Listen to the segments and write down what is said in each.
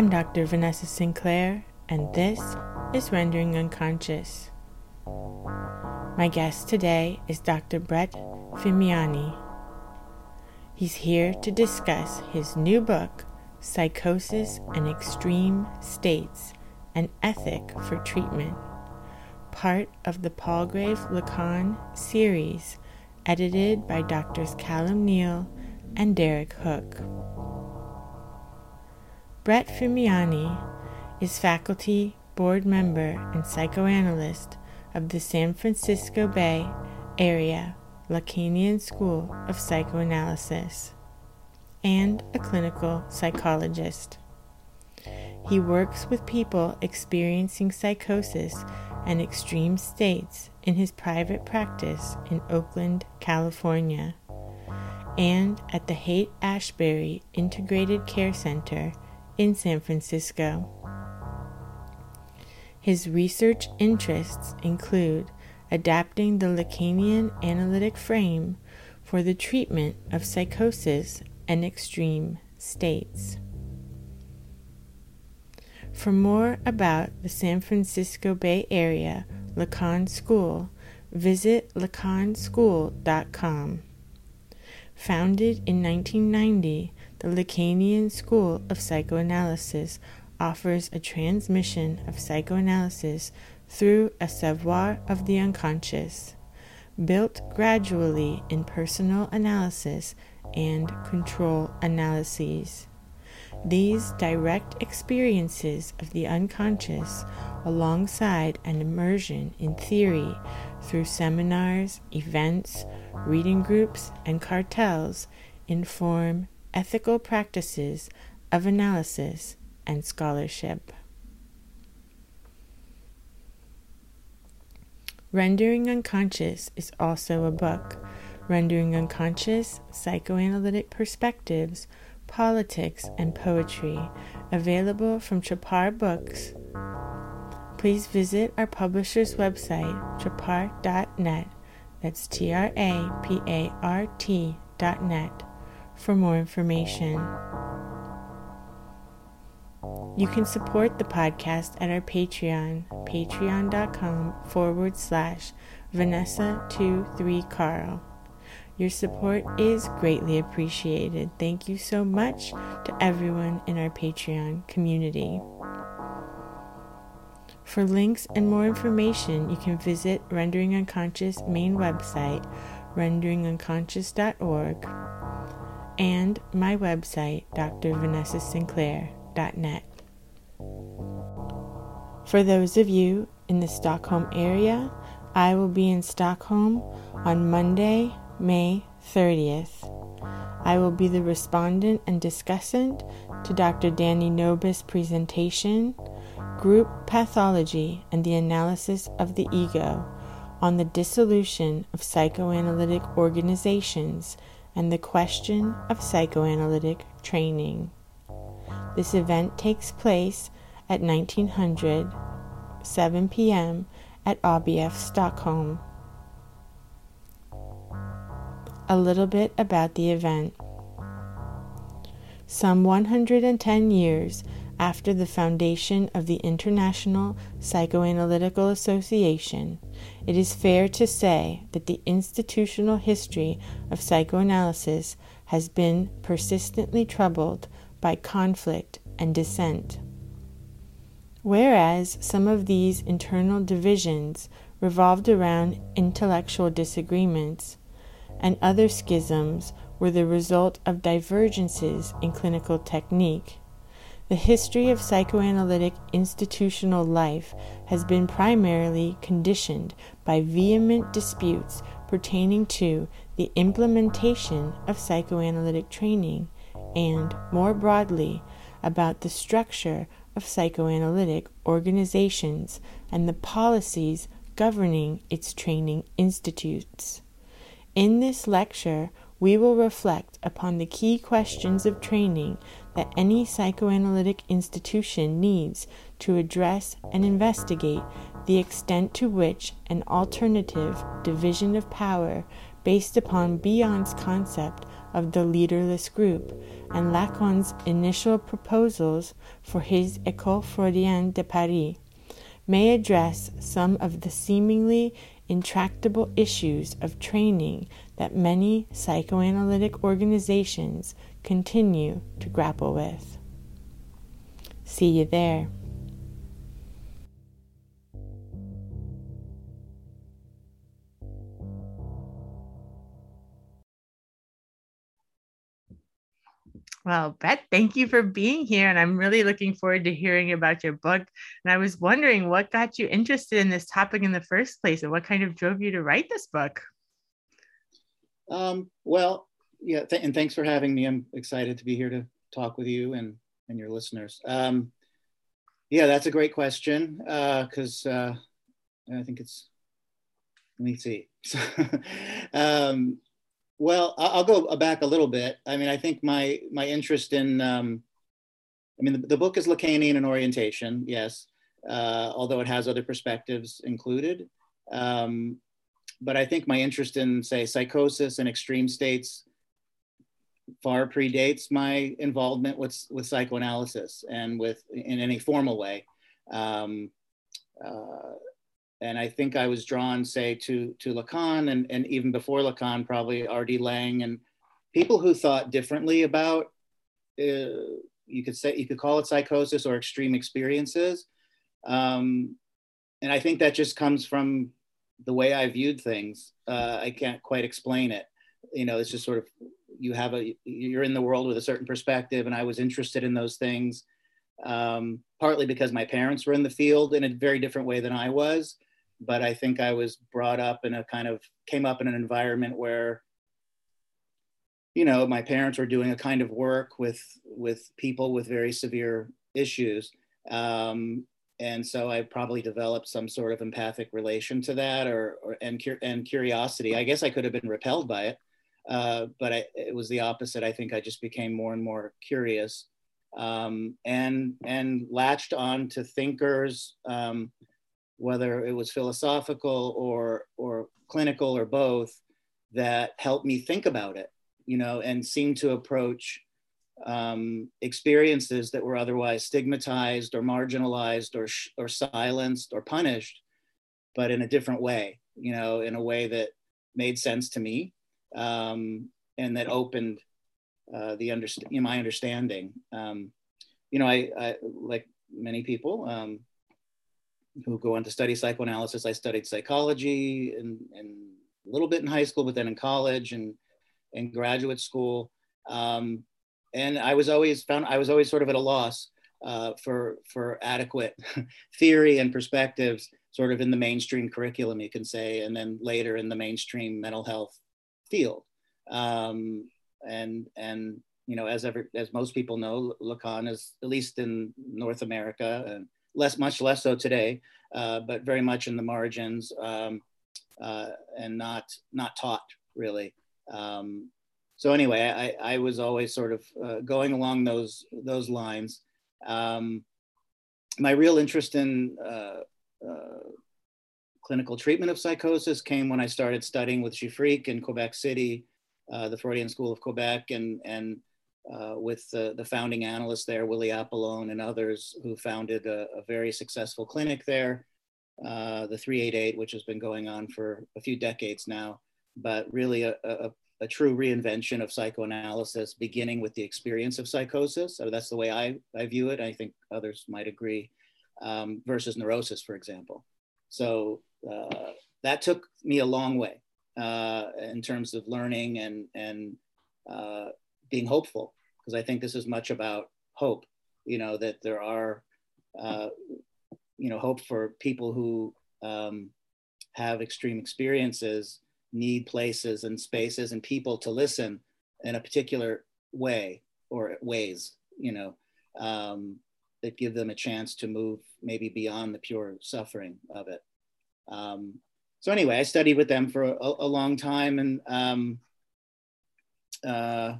I'm Dr. Vanessa Sinclair, and this is Rendering Unconscious. My guest today is Dr. Brett Fimiani. He's here to discuss his new book, Psychosis and Extreme States An Ethic for Treatment, part of the Palgrave Lacan series, edited by Drs. Calum Neill and Derek Hook. Brett Fimiani is faculty, board member, and psychoanalyst of the San Francisco Bay Area Lacanian School of Psychoanalysis, and a clinical psychologist. He works with people experiencing psychosis and extreme states in his private practice in Oakland, California, and at the Haight Ashbury Integrated Care Center in San Francisco. His research interests include adapting the Lacanian analytic frame for the treatment of psychosis and extreme states. For more about the San Francisco Bay Area Lacan School, visit lacanschool.com. Founded in 1990, the Lacanian School of Psychoanalysis offers a transmission of psychoanalysis through a savoir of the unconscious, built gradually in personal analysis and control analyses. These direct experiences of the unconscious, alongside an immersion in theory through seminars, events, reading groups, and cartels, inform ethical practices of analysis and scholarship. Rendering Unconscious is also a book. Rendering Unconscious Psychoanalytic Perspectives, Politics, and Poetry, available from Trapart Books. Please visit our publisher's website, trapart.net. That's T R A P A R T dot net for more information. You can support the podcast at our Patreon, patreon.com forward slash Vanessa23Carl. Your support is greatly appreciated. Thank you so much to everyone in our Patreon community. For links and more information, you can visit Rendering Unconscious main website, renderingunconscious.org, and my website, drvanessasinclair.net. For those of you in the Stockholm area, I will be in Stockholm on Monday, May 30th. I will be the respondent and discussant to Dr. Dany Nobus's presentation, Group Pathology and the Analysis of the Ego, on the dissolution of psychoanalytic organizations and the question of psychoanalytic training. This event takes place at 1900, 7 p.m. at ABF Stockholm. A little bit about the event. Some 110 years after the foundation of the International Psychoanalytical Association, it is fair to say that the institutional history of psychoanalysis has been persistently troubled by conflict and dissent. Whereas some of these internal divisions revolved around intellectual disagreements, and other schisms were the result of divergences in clinical technique, the history of psychoanalytic institutional life has been primarily conditioned by vehement disputes pertaining to the implementation of psychoanalytic training and, more broadly, about the structure of psychoanalytic organizations and the policies governing its training institutes. In this lecture, we will reflect upon the key questions of training that any psychoanalytic institution needs to address and investigate the extent to which an alternative division of power based upon Bion's concept of the leaderless group, and Lacan's initial proposals for his École Freudienne de Paris may address some of the seemingly intractable issues of training that many psychoanalytic organizations continue to grapple with. See you there. Well, Brett, thank you for being here. And I'm really looking forward to hearing about your book. And I was wondering what got you interested in this topic in the first place and what kind of drove you to write this book? Um, well, yeah, th- and thanks for having me. I'm excited to be here to talk with you and, and your listeners. Um, yeah, that's a great question because uh, uh, I think it's, let me see. um, well, I'll go back a little bit. I mean, I think my my interest in, um, I mean, the, the book is Lacanian in orientation, yes, uh, although it has other perspectives included. Um, but I think my interest in, say, psychosis and extreme states far predates my involvement with with psychoanalysis and with in any formal way. Um, uh, and I think I was drawn, say, to to Lacan, and and even before Lacan, probably R.D. Laing and people who thought differently about. Uh, you could say you could call it psychosis or extreme experiences, um, and I think that just comes from the way I viewed things. Uh, I can't quite explain it. You know, it's just sort of you have a you're in the world with a certain perspective, and I was interested in those things. Um, partly because my parents were in the field in a very different way than I was but I think I was brought up in a kind of came up in an environment where you know my parents were doing a kind of work with with people with very severe issues um, and so I probably developed some sort of empathic relation to that or, or and, and curiosity I guess I could have been repelled by it uh, but I, it was the opposite. I think I just became more and more curious um, and and latched on to thinkers um, whether it was philosophical or or clinical or both, that helped me think about it, you know, and seemed to approach um, experiences that were otherwise stigmatized or marginalized or or silenced or punished, but in a different way, you know, in a way that made sense to me um, and that opened uh, the underst- know, my understanding. Um, you know, I, I, like many people, um, who go on to study psychoanalysis. I studied psychology and, and a little bit in high school, but then in college and in graduate school. Um, and I was always found I was always sort of at a loss uh, for for adequate theory and perspectives, sort of in the mainstream curriculum, you can say, and then later in the mainstream mental health field. Um, and and you know, as ever as most people know, Lacan is at least in North America and less, much less so today, uh, but very much in the margins um, uh, and not not taught really. Um, so anyway, I, I, was always sort of uh, going along those those lines. Um, my real interest in uh, uh, clinical treatment of psychosis came when I started studying with GIFRIC in Quebec City, uh, the Freudian School of Quebec, and and uh, with the, the, founding analyst there, Willy Apollon and others who founded a, a very successful clinic there, uh, the 388, which has been going on for a few decades now, but really a, a, a, true reinvention of psychoanalysis, beginning with the experience of psychosis. So that's the way I, I view it. I think others might agree, um, versus neurosis, for example. So uh, that took me a long way uh, in terms of learning and, and uh, being hopeful because I think this is much about hope. You know that there are, uh, you know, hope for people who um, have extreme experiences, need places and spaces and people to listen in a particular way or ways. You know, um, that give them a chance to move maybe beyond the pure suffering of it. Um, so anyway, I studied with them for a, a long time and um, uh,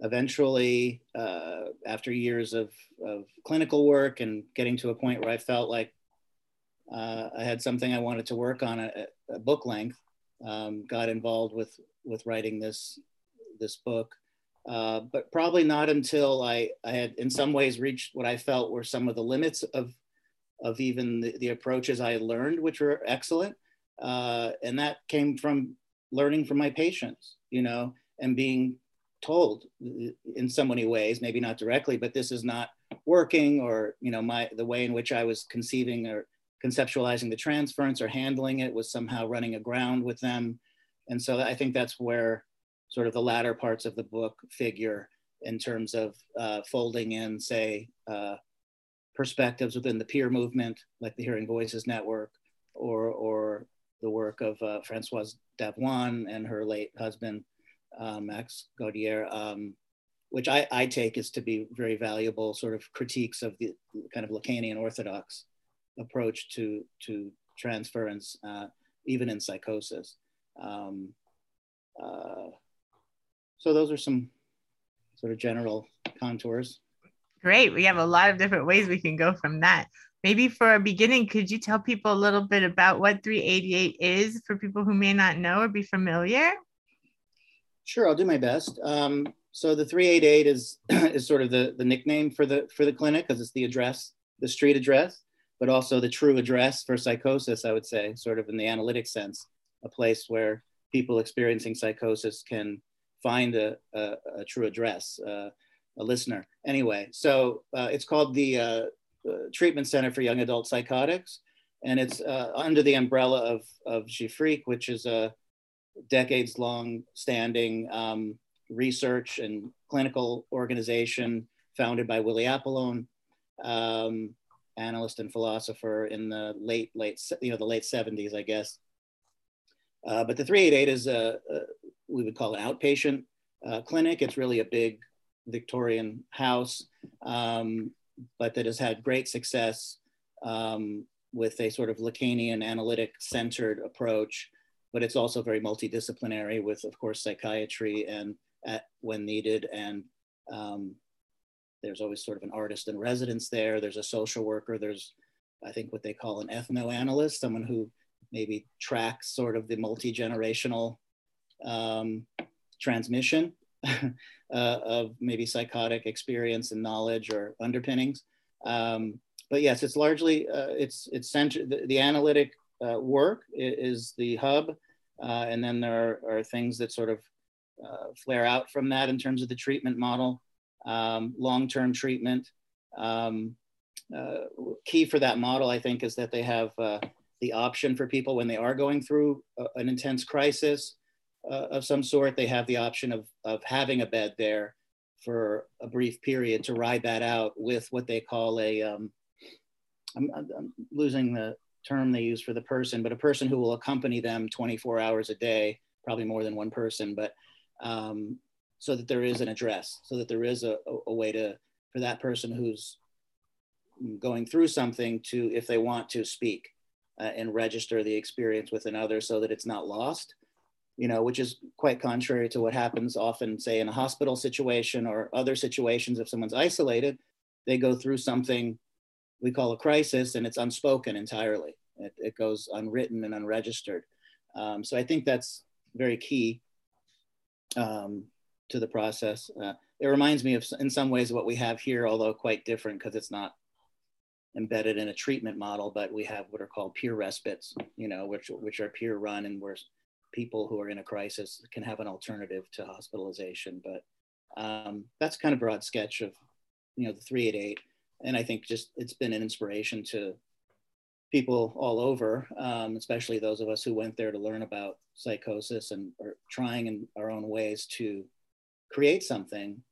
eventually, uh, after years of, of clinical work and getting to a point where I felt like uh, I had something I wanted to work on at, book length, um, got involved with with writing this this book. Uh, but probably not until I, I had in some ways reached what I felt were some of the limits of, of even the, the approaches I learned, which were excellent. Uh, and that came from learning from my patients, you know, and being told in so many ways, maybe not directly, but this is not working or, you know, my, the way in which I was conceiving or conceptualizing the transference or handling it was somehow running aground with them. And so I think that's where sort of the latter parts of the book figure in terms of uh, folding in, say, uh, perspectives within the peer movement, like the Hearing Voices Network, or, or the work of uh, Francoise Davoine and her late husband, uh, Max Gaudillière, um, which I, I take as to be very valuable sort of critiques of the kind of Lacanian orthodox approach to, to transference, uh, even in psychosis. Um, uh, so those are some sort of general contours. Great. We have a lot of different ways we can go from that. Maybe for a beginning, could you tell people a little bit about what 388 is for people who may not know or be familiar? Sure, I'll do my best. Um, so the 388 is is sort of the, the nickname for the for the clinic because it's the address, the street address, but also the true address for psychosis, I would say, sort of in the analytic sense, a place where people experiencing psychosis can find a, a, a true address, uh, a listener. Anyway, so uh, it's called the uh, Treatment Center for Young Adult Psychotics, and it's uh, under the umbrella of, of which is a decades long standing um, research and clinical organization founded by Willy Apollon, um, analyst and philosopher in the late, late, you know, the late 70s, I guess. Uh, but the 388 is a, a, we would call an outpatient uh, clinic. It's really a big Victorian house, um, but that has had great success um, with a sort of Lacanian analytic centered approach. But it's also very multidisciplinary with, of course, psychiatry and at, when needed. And um, there's always sort of an artist in residence there. There's a social worker. There's, I think, what they call an ethnoanalyst, someone who maybe tracks sort of the multi-generational um, transmission of maybe psychotic experience and knowledge or underpinnings. Um, but yes, it's largely uh, it's it's centered. The, the analytic uh, work is, the hub, uh, and then there are, are, things that sort of uh, flare out from that in terms of the treatment model, um, long-term treatment. Um, uh, key for that model, I think, is that they have the option for people when they are going through a, an intense crisis uh, of some sort, they have the option of, of having a bed there for a brief period to ride that out with what they call a. am I'm, I'm losing the term they use for the person, but a person who will accompany them 24 hours a day, probably more than one person, but um, so that there is an address, so that there is a, a, way to, for that person who's going through something to, if they want to speak uh, and register the experience with another so that it's not lost you know, which is quite contrary to what happens often, say, in a hospital situation or other situations. If someone's isolated, they go through something we call a crisis and it's unspoken entirely. It, it goes unwritten and unregistered. Um, so I think that's very key um, to the process. Uh, it reminds me of, in some ways, what we have here, although quite different because it's not embedded in a treatment model, but we have what are called peer respites, you know, which, which are peer run and we're people who are in a crisis can have an alternative to hospitalization. But um, that's kind of broad sketch of, you know, the 388. And I think just it's been an inspiration to people all over, um, especially those of us who went there to learn about psychosis and are trying in our own ways to create something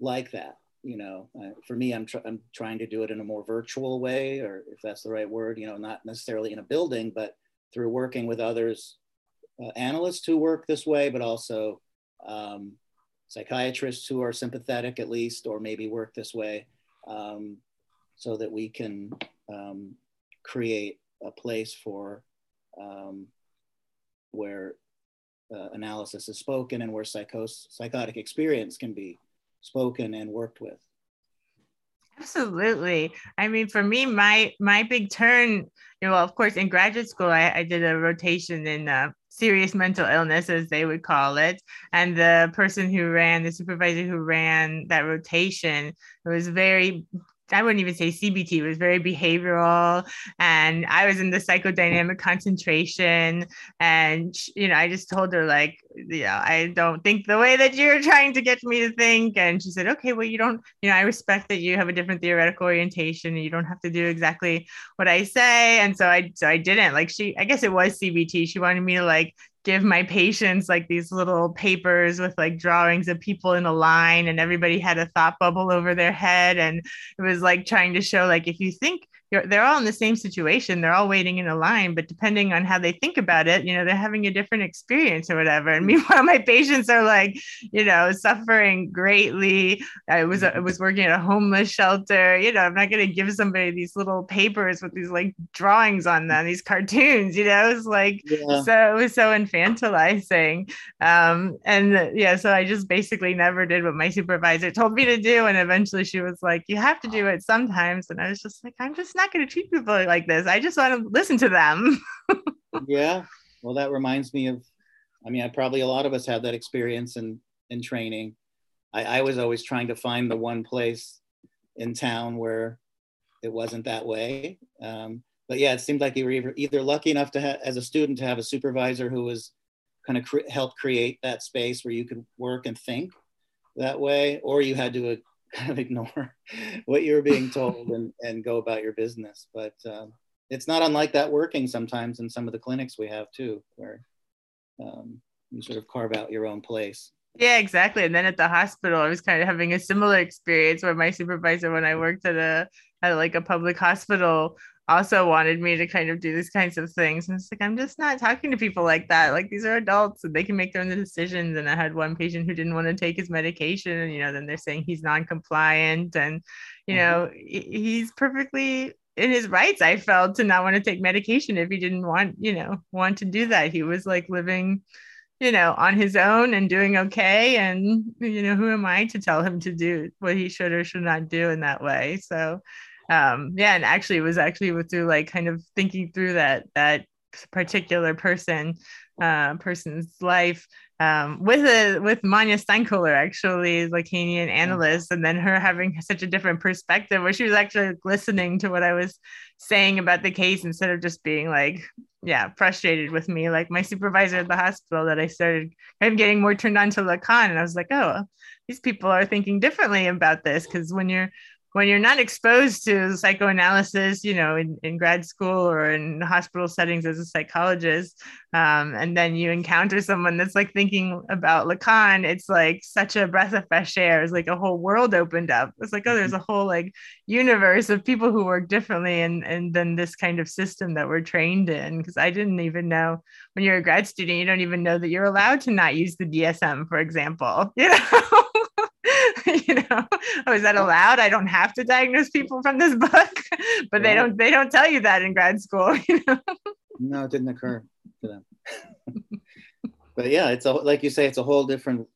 like that. You know, uh, for me, I'm, tr- I'm trying to do it in a more virtual way, or if that's the right word, you know, not necessarily in a building, but through working with others uh, analysts who work this way, but also um, psychiatrists who are sympathetic at least, or maybe work this way, um, so that we can um, create a place for um, where uh, analysis is spoken and where psychos- psychotic experience can be spoken and worked with. Absolutely. I mean, for me, my my big turn, you know, of course, in graduate school, I, I did a rotation in uh, serious mental illness, as they would call it. And the person who ran, the supervisor who ran that rotation, was very I wouldn't even say CBT, it was very behavioral. And I was in the psychodynamic concentration. And, you know, I just told her, like, you know, I don't think the way that you're trying to get me to think. And she said, okay, well, you don't, you know, I respect that you have a different theoretical orientation and you don't have to do exactly what I say. And so I, so I didn't like she, I guess it was CBT. She wanted me to like give my patients like these little papers with like drawings of people in a line and everybody had a thought bubble over their head and it was like trying to show like if you think you're, they're all in the same situation. They're all waiting in a line, but depending on how they think about it, you know, they're having a different experience or whatever. And mm. meanwhile, my patients are like, you know, suffering greatly. I was I was working at a homeless shelter. You know, I'm not going to give somebody these little papers with these like drawings on them, these cartoons. You know, it's like yeah. so it was so infantilizing. Um, and yeah, so I just basically never did what my supervisor told me to do, and eventually she was like, "You have to do it sometimes," and I was just like, "I'm just." Not going to treat people like this. I just want to listen to them. yeah. Well, that reminds me of, I mean, I probably a lot of us had that experience in, in training. I, I was always trying to find the one place in town where it wasn't that way. Um, but yeah, it seemed like you were either, lucky enough to have, as a student, to have a supervisor who was kind of cre- help create that space where you could work and think that way, or you had to kind of ignore what you're being told and, and go about your business. But um, it's not unlike that working sometimes in some of the clinics we have too, where um, you sort of carve out your own place. Yeah, exactly. And then at the hospital, I was kind of having a similar experience where my supervisor, when I worked at a at like a public hospital, also wanted me to kind of do these kinds of things. And it's like, I'm just not talking to people like that. Like these are adults and they can make their own decisions. And I had one patient who didn't want to take his medication. And, you know, then they're saying he's non-compliant and, you mm-hmm. know, he's perfectly in his rights, I felt to not want to take medication if he didn't want, you know, want to do that. He was like living, you know, on his own and doing okay. And, you know, who am I to tell him to do what he should or should not do in that way? So um yeah and actually it was actually with through like kind of thinking through that that particular person uh person's life um, with a with Manja Steinkoehler actually Lacanian mm. analyst, and then her having such a different perspective, where she was actually listening to what I was saying about the case instead of just being like, yeah, frustrated with me. Like my supervisor at the hospital, that I started kind of getting more turned on to Lacan, and I was like, oh, these people are thinking differently about this because when you're when you're not exposed to psychoanalysis, you know, in, in grad school or in hospital settings as a psychologist, um, and then you encounter someone that's like thinking about Lacan, it's like such a breath of fresh air. It's like a whole world opened up. It's like, oh, there's a whole like universe of people who work differently and and then this kind of system that we're trained in. Because I didn't even know when you're a grad student, you don't even know that you're allowed to not use the DSM, for example. You know. you know? Oh is that allowed? I don't have to diagnose people from this book but they don't they don't tell you that in grad school you know? No it didn't occur to them. But yeah it's a, like you say it's a whole different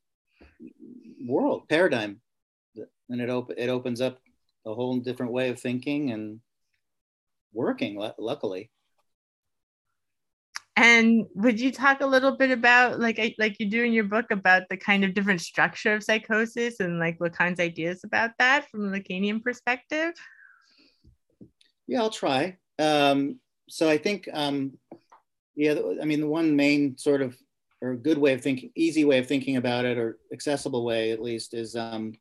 world paradigm. And it op- it opens up a whole different way of thinking and working luckily and would you talk a little bit about like like you do in your book about the kind of different structure of psychosis and like Lacan's ideas about that from a Lacanian perspective? Yeah, I'll try. Um, so I think, um, yeah, I mean, the one main sort of or good way of thinking, easy way of thinking about it, or accessible way at least, is um,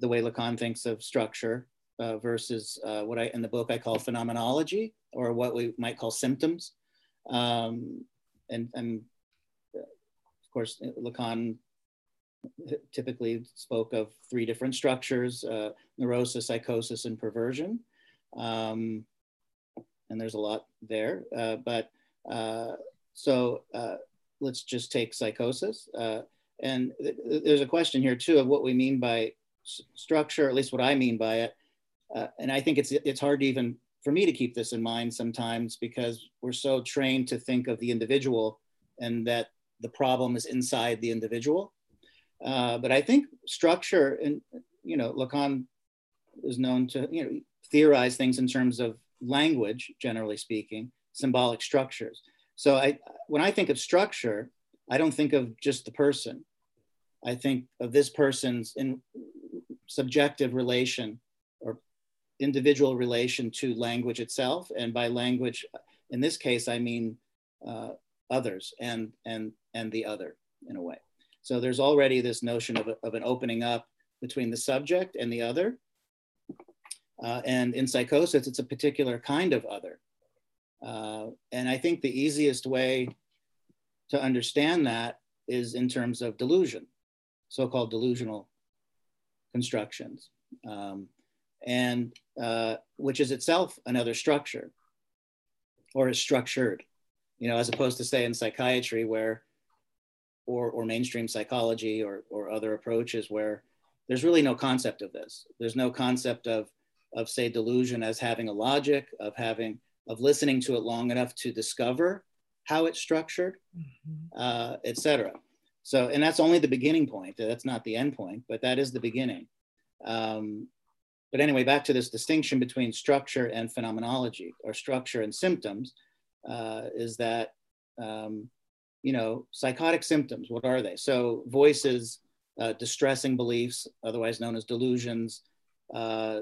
the way Lacan thinks of structure uh, versus uh, what I in the book I call phenomenology, or what we might call symptoms. Um, and, and of course, Lacan typically spoke of three different structures, uh, neurosis, psychosis, and perversion. Um, and there's a lot there, uh, but uh, so uh, let's just take psychosis. Uh, and th there's a question here too of what we mean by structure, at least what I mean by it. Uh, and I think it's, it's hard to even for me to keep this in mind sometimes because we're so trained to think of the individual and that the problem is inside the individual. Uh, but I think structure and you know Lacan is known to you know theorize things in terms of language, generally speaking, symbolic structures. So I, when I think of structure, I don't think of just the person. I think of this person's in subjective relation individual relation to language itself. And by language, in this case, I mean uh, others and, and, and the other in a way. So there's already this notion of, a, of an opening up between the subject and the other. Uh, and in psychosis, it's a particular kind of other. Uh, and I think the easiest way to understand that is in terms of delusion, so called delusional constructions, um, and uh, which is itself another structure or is structured, you know, as opposed to say in psychiatry where, or, or mainstream psychology or, or other approaches where there's really no concept of this. There's no concept of, of say delusion as having a logic, of having, of listening to it long enough to discover how it's structured, mm-hmm. uh, etc. So, and that's only the beginning point. That's not the end point, but that is the beginning. Um, but anyway, back to this distinction between structure and phenomenology, or structure and symptoms, uh, is that um, you know psychotic symptoms. What are they? So voices, uh, distressing beliefs, otherwise known as delusions, uh,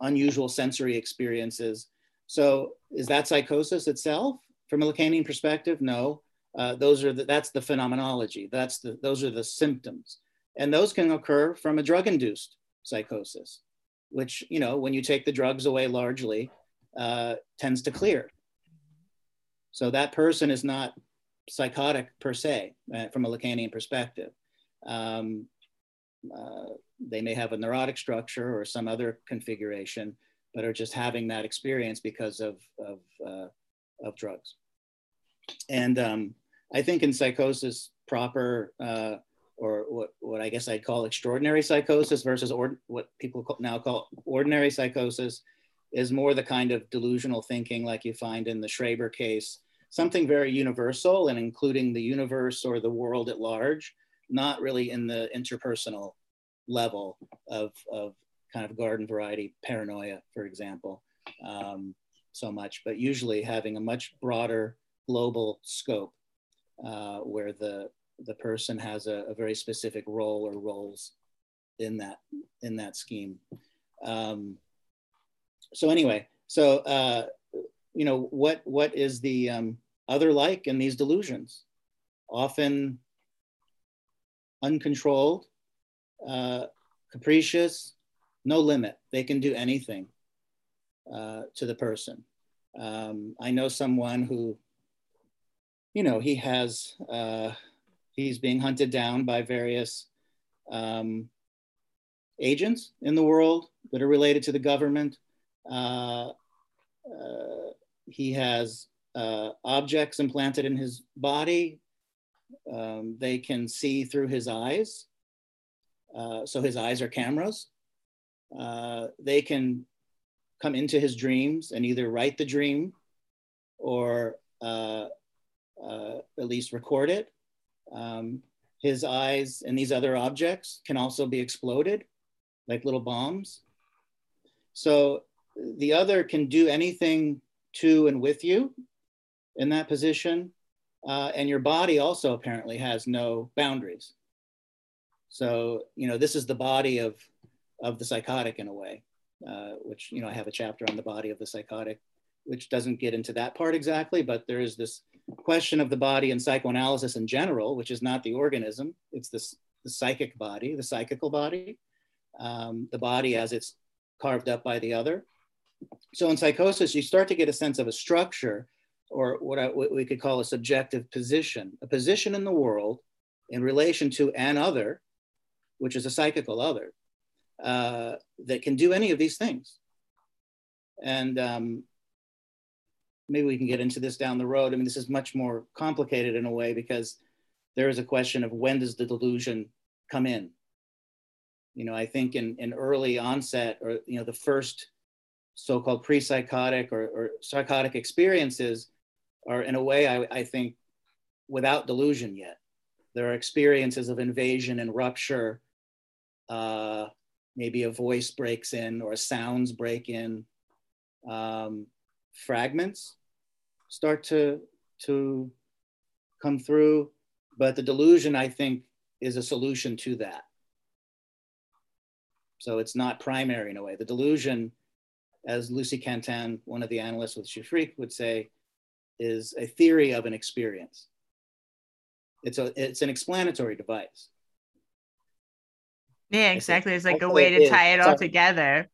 unusual sensory experiences. So is that psychosis itself? From a Lacanian perspective, no. Uh, those are the, that's the phenomenology. That's the those are the symptoms, and those can occur from a drug-induced psychosis, which you know when you take the drugs away largely uh, tends to clear. So that person is not psychotic per se uh, from a Lacanian perspective. Um, uh, they may have a neurotic structure or some other configuration, but are just having that experience because of of, uh, of drugs and um, I think in psychosis proper, uh, or what, what I guess I'd call extraordinary psychosis versus what people now call ordinary psychosis, is more the kind of delusional thinking like you find in the Schreber case, something very universal and including the universe or the world at large, not really in the interpersonal level of, of kind of garden variety paranoia, for example, um, so much, but usually having a much broader global scope uh, where the the person has a, a, very specific role or roles in that in that scheme. Um, so anyway, so uh, you know what what is the um, other like in these delusions? Often uncontrolled, uh, capricious, no limit. They can do anything uh, to the person. Um, I know someone who you know, he has, uh, he's being hunted down by various um, agents in the world that are related to the government. Uh, uh, he has uh, objects implanted in his body. Um, they can see through his eyes. Uh, so his eyes are cameras. Uh, they can come into his dreams and either write the dream or uh, at least record it. Um, his eyes and these other objects can also be exploded like little bombs. So the other can do anything to and with you in that position. Uh, and your body also apparently has no boundaries. So, you know, this is the body of, of the psychotic in a way, uh, which, you know, I have a chapter on the body of the psychotic, which doesn't get into that part exactly, but there is this question of the body and psychoanalysis in general, which is not the organism, it's this, the psychic body, the psychical body, um, the body as it's carved up by the other. So in psychosis, you start to get a sense of a structure or what, I, what we could call a subjective position, a position in the world in relation to an other, which is a psychical other, uh, that can do any of these things. And um, maybe we can get into this down the road. I mean, this is much more complicated in a way because there is a question of when does the delusion come in? You know, I think in, in early onset or, you know, the first so-called pre-psychotic or, or psychotic experiences are in a way, I, I think, without delusion yet. There are experiences of invasion and rupture. Uh, maybe a voice breaks in or sounds break in. Um, fragments start to to come through, but the delusion, I think, is a solution to that. So it's not primary in a way. The delusion, as Lucie Cantin, one of the analysts with GIFRIC, would say, is a theory of an experience. It's, a, it's an explanatory device. Yeah, exactly. It's like a way to tie it all together.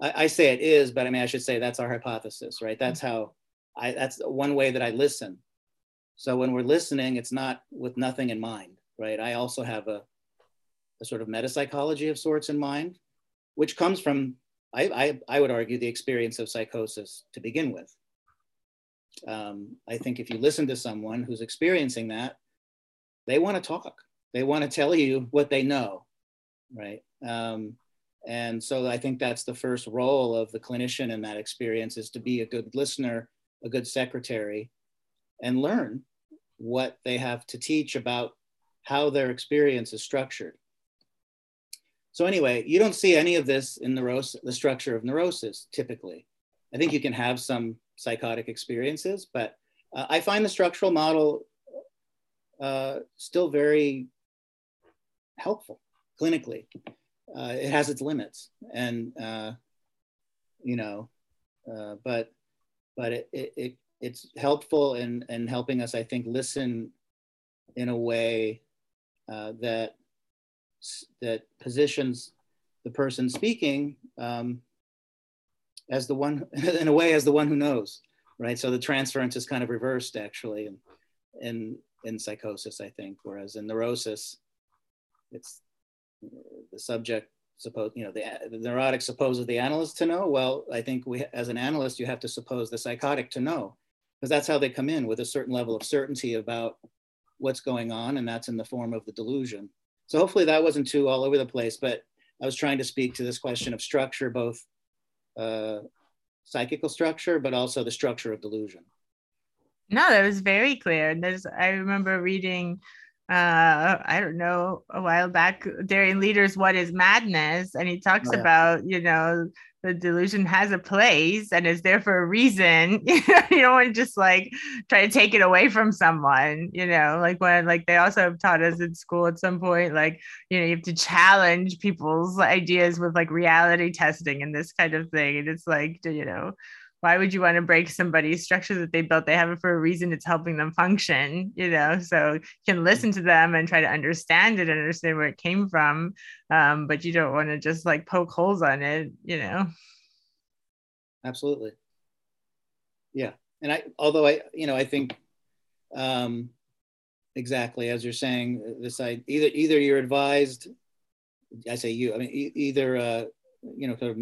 I, I, say it is, but I mean, I should say that's our hypothesis, right? That's mm-hmm. how I, that's one way that I listen. So when we're listening, it's not with nothing in mind, right? I also have a, a sort of metapsychology of sorts in mind, which comes from, I, I, I would argue, the experience of psychosis to begin with. Um, I think if you listen to someone who's experiencing that, they want to talk. They want to tell you what they know, right? Um, and so I think that's the first role of the clinician in that experience is to be a good listener, a good secretary, and learn what they have to teach about how their experience is structured. So anyway, you don't see any of this in neurosis, the structure of neurosis typically. I think you can have some psychotic experiences, but uh, I find the structural model uh, still very helpful clinically. Uh, it has its limits, and uh, you know, uh, but but it, it, it it's helpful in in helping us, I think, listen in a way uh, that that positions the person speaking um, as the one in a way as the one who knows right? So the transference is kind of reversed actually in in in psychosis i think whereas in neurosis it's the subject suppose you know the, the neurotic supposes the analyst to know well i think we as an analyst you have to suppose the psychotic to know because that's how they come in with a certain level of certainty about what's going on and that's in the form of the delusion. So hopefully that wasn't too all over the place but i was trying to speak to this question of structure both uh, psychical structure but also the structure of delusion. No that was very clear. There's i remember reading uh i don't know a while back Darian Leader's what is madness? And he talks oh, yeah. about you know the delusion has a place and is there for a reason. You don't want to just like try to take it away from someone you know like when like they also have taught us in school at some point like you know you have to challenge people's ideas with like reality testing and this kind of thing. And it's like you know why would you want to break somebody's structure that they built? They have it for a reason. It's helping them function, you know. So you can listen to them and try to understand it and understand where it came from. Um, but you don't want to just like poke holes on it, you know. Absolutely. Yeah. And I although I, you know, I think um exactly as you're saying, this I either either you're advised, I say you, I mean e- either uh, you know, sort of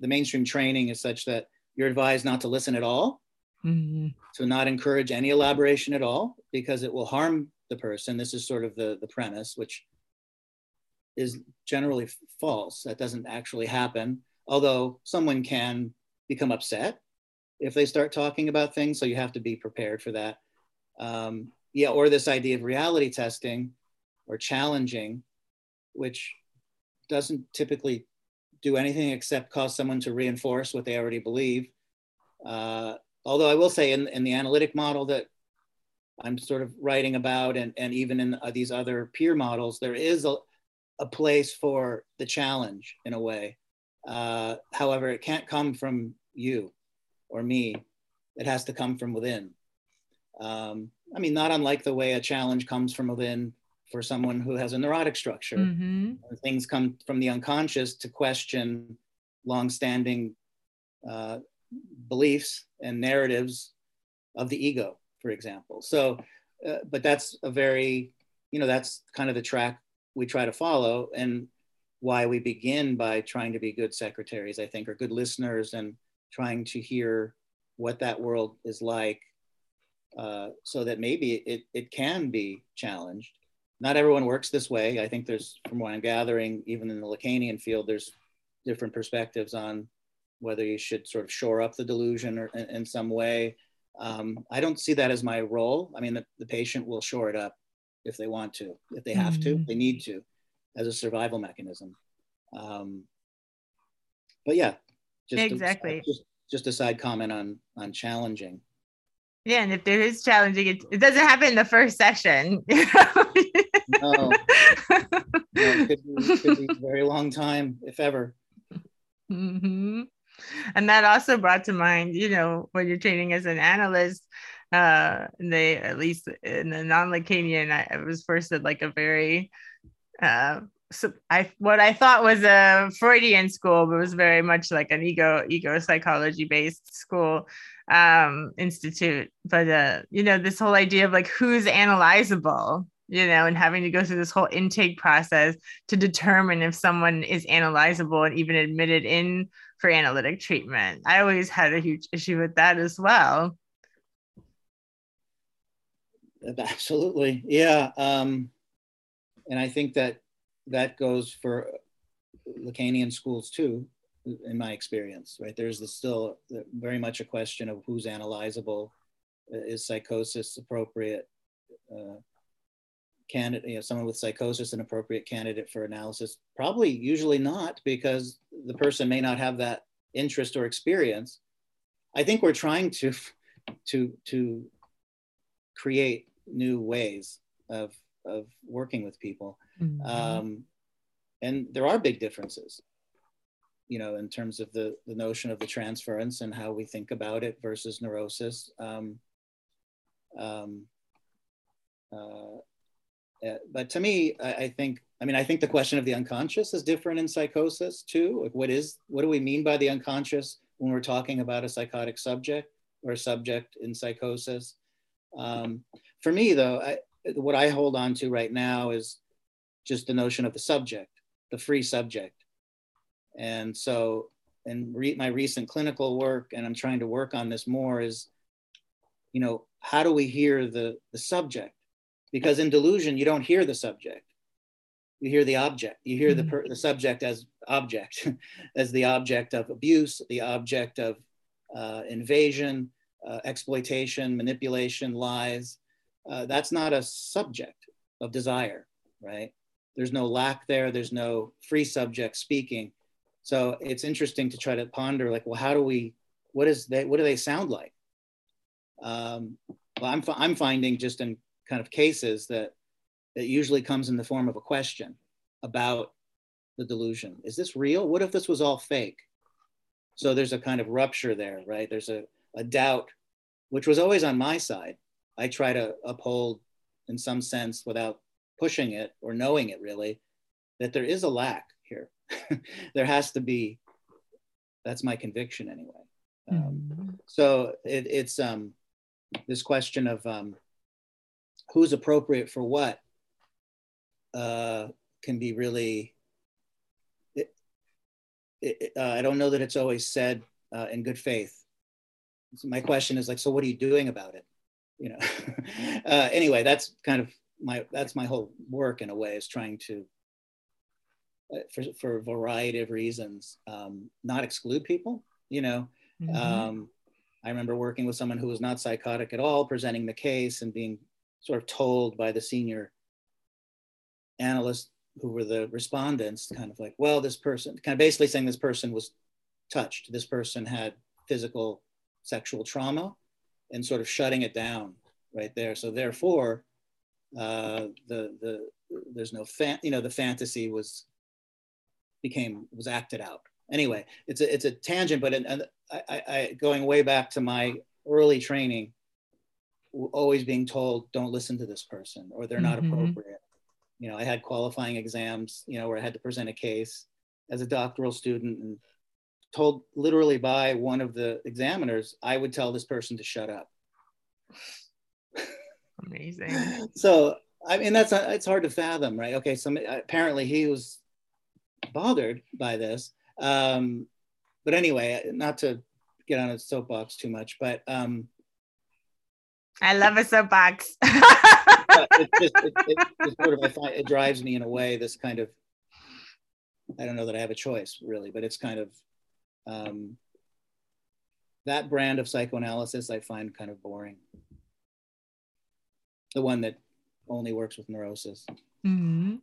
the mainstream training is such that you're advised not to listen at all, mm-hmm. to not encourage any elaboration at all, because it will harm the person. This is sort of the, the premise, which is generally false. That doesn't actually happen, although someone can become upset if they start talking about things. So you have to be prepared for that. Um, yeah, or this idea of reality testing or challenging, which doesn't typically do anything except cause someone to reinforce what they already believe. Uh, although I will say in, in the analytic model that I'm sort of writing about and, and even in uh, these other peer models, there is a, a place for the challenge in a way. Uh, however, it can't come from you or me. It has to come from within. Um, I mean, not unlike the way a challenge comes from within for someone who has a neurotic structure. Mm-hmm. Things come from the unconscious to question longstanding uh, beliefs and narratives of the ego, for example. So, uh, but that's a very, you know, that's kind of the track we try to follow and why we begin by trying to be good secretaries, I think, or good listeners and trying to hear what that world is like uh, so that maybe it, it can be challenged not everyone works this way. I think there's, from what I'm gathering, even in the Lacanian field, there's different perspectives on whether you should sort of shore up the delusion or in, in some way. Um, I don't see that as my role. I mean, the, the, patient will shore it up if they want to, if they have mm-hmm. to, they need to, as a survival mechanism. Um, but yeah, just exactly. A, just just a side comment on on challenging. Yeah, and if there is challenging, it, it doesn't happen in the first session. no. no, it could be, could be a very long time, if ever. Mm-hmm. And that also brought to mind, you know, when you're training as an analyst, uh, they at least in the non-Lacanian, I, I was first at like a very uh, so I what I thought was a Freudian school, but was very much like an ego ego psychology based school um, institute. But uh, you know, this whole idea of like who's analyzable, you know, and having to go through this whole intake process to determine if someone is analyzable and even admitted in for analytic treatment. I always had a huge issue with that as well. Absolutely, yeah. Um, and I think that that goes for Lacanian schools too, in my experience, right? There's the still very much a question of who's analyzable. Is psychosis appropriate? Uh, candidate, you know, someone with psychosis an appropriate candidate for analysis? Probably, usually not, because the person may not have that interest or experience. I think we're trying to to to create new ways of of working with people. Mm-hmm. Um, and there are big differences, you know, in terms of the, the notion of the transference and how we think about it versus neurosis. Um, um, uh, uh, but to me, I, I, think, I mean, I think the question of the unconscious is different in psychosis too. Like what is, what do we mean by the unconscious when we're talking about a psychotic subject or a subject in psychosis? Um, for me though, I, what I hold on to right now is just the notion of the subject, the free subject. And so, in re- my recent clinical work, and I'm trying to work on this more, is, you know, how do we hear the, the subject? Because in delusion, you don't hear the subject. You hear the object. You hear the, per- the subject as object, as the object of abuse, the object of uh, invasion, uh, exploitation, manipulation, lies uh, that's not a subject of desire, right? There's no lack there. There's no free subject speaking. So it's interesting to try to ponder, like, well, how do we? What is they? What do they sound like? Um, well, I'm I'm finding just in kind of cases that it usually comes in the form of a question about the delusion. Is this real? What if this was all fake? So there's a kind of rupture there, right? There's a, a doubt, which was always on my side. I try to uphold in some sense without pushing it or knowing it really that there is a lack here. there has to be, that's my conviction anyway. Um, mm-hmm. So it, it's um, this question of um, who's appropriate for what uh, can be really, it, it, uh, I don't know that it's always said uh, in good faith. So my question is like, so what are you doing about it? you know uh, anyway that's kind of my that's my whole work in a way is trying to uh, for, for a variety of reasons um, not exclude people you know mm-hmm. um, i remember working with someone who was not psychotic at all presenting the case and being sort of told by the senior analysts who were the respondents kind of like well this person kind of basically saying this person was touched this person had physical sexual trauma and sort of shutting it down right there. So therefore, uh, the the there's no fan, you know, the fantasy was became was acted out. Anyway, it's a it's a tangent, but and I, I going way back to my early training, always being told don't listen to this person or they're not mm-hmm. appropriate. You know, I had qualifying exams, you know, where I had to present a case as a doctoral student and told literally by one of the examiners, I would tell this person to shut up. Amazing. So, I mean, that's not, it's hard to fathom, right? Okay, so apparently he was bothered by this. Um, but anyway, not to get on a soapbox too much, but um, I love a soapbox. it, drives me in a way. This kind of, I don't know that I have a choice really, but it's kind of um, that brand of psychoanalysis I find kind of boring. The one that only works with neurosis. Mm-hmm.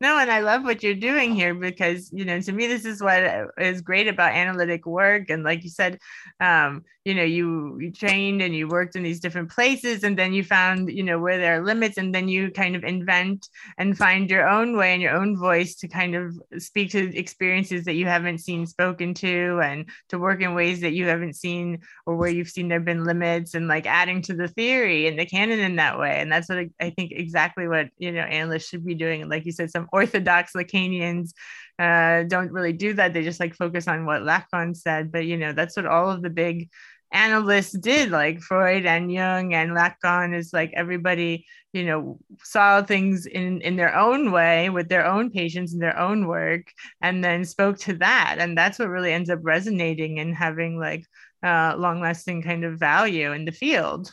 No, and I love what you're doing here because, you know, to me, this is what is great about analytic work. And like you said, um, you know, you, you trained and you worked in these different places and then you found, you know, where there are limits and then you kind of invent and find your own way and your own voice to kind of speak to experiences that you haven't seen spoken to and to work in ways that you haven't seen or where you've seen there have been limits and like adding to the theory and the canon in that way. And that's what I think exactly what, you know, analysts should be doing. Like you said, some orthodox Lacanians uh, don't really do that. They just like focus on what Lacan said. But you know, that's what all of the big analysts did, like Freud and Jung and Lacan. Is like everybody, you know, saw things in in their own way with their own patients and their own work, and then spoke to that. And that's what really ends up resonating and having like uh, long lasting kind of value in the field.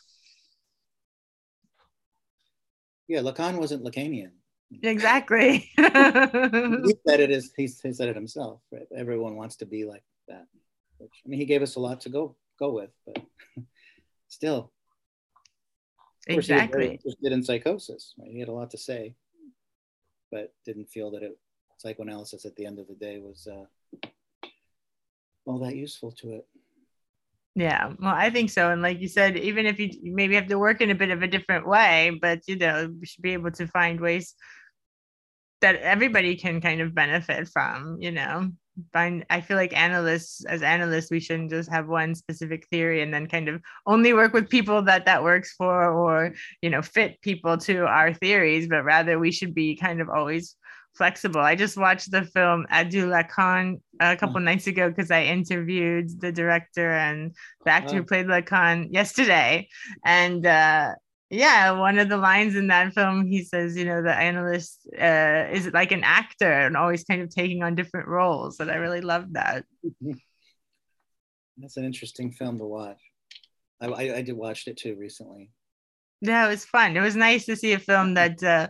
Yeah, Lacan wasn't Lacanian. Exactly. he said it he, he said it himself. Right? Everyone wants to be like that. Which, I mean, he gave us a lot to go go with, but still. Exactly. He was interested in psychosis. Right? He had a lot to say, but didn't feel that it psychoanalysis at the end of the day was uh, all that useful to it. Yeah, well, I think so. And like you said, even if you maybe have to work in a bit of a different way, but you know, we should be able to find ways that everybody can kind of benefit from, you know. Find I feel like analysts as analysts, we shouldn't just have one specific theory and then kind of only work with people that that works for or, you know, fit people to our theories, but rather we should be kind of always flexible. I just watched the film Adieu Lacan a couple mm. nights ago because I interviewed the director and the actor who played Lacan yesterday. And uh, yeah, one of the lines in that film, he says, you know, the analyst uh, is like an actor and always kind of taking on different roles. And I really love that. That's an interesting film to watch. I, I, I did watched it too recently. Yeah, it was fun. It was nice to see a film that uh,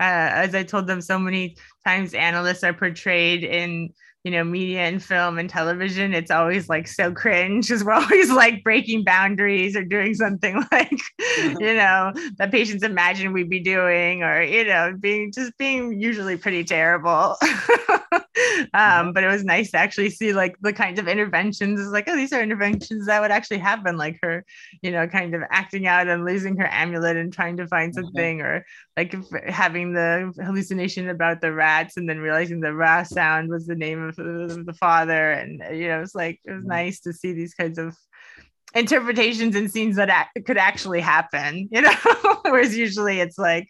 uh, as I told them so many times, analysts are portrayed in you know media and film and television. It's always like so cringe because we're always like breaking boundaries or doing something like you know that patients imagine we'd be doing, or you know being just being usually pretty terrible. Um, but it was nice to actually see like the kinds of interventions. It's like, oh, these are interventions that would actually happen, like her, you know, kind of acting out and losing her amulet and trying to find mm-hmm. something, or like having the hallucination about the rats and then realizing the ra sound was the name of the, the father. And you know, it's like it was mm-hmm. nice to see these kinds of interpretations and scenes that act- could actually happen, you know, whereas usually it's like,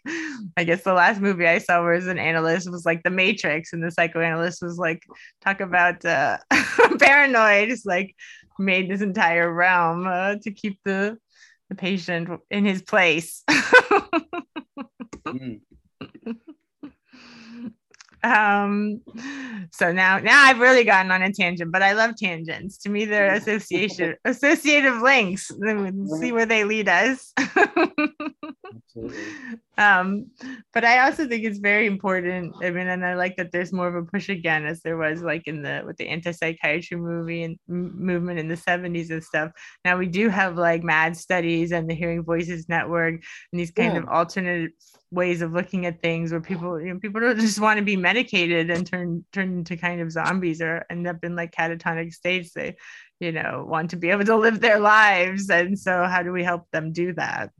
I guess the last movie I saw was an analyst was like The Matrix, and the psychoanalyst was like, talk about uh, paranoid, just like made this entire realm uh, to keep the the patient in his place. mm um so now now i've really gotten on a tangent but i love tangents. To me they're association associative links. See where they lead us um but i also think it's very important i mean and i like that there's more of a push again as there was like in the with the anti-psychiatry movie and m- movement in the 70s and stuff. Now we do have like mad studies and the hearing voices network and these kind yeah. of alternate ways of looking at things where people you know people don't just want to be medicated and turn turn into kind of zombies or end up in like catatonic states. They you know want to be able to live their lives. And so how do we help them do that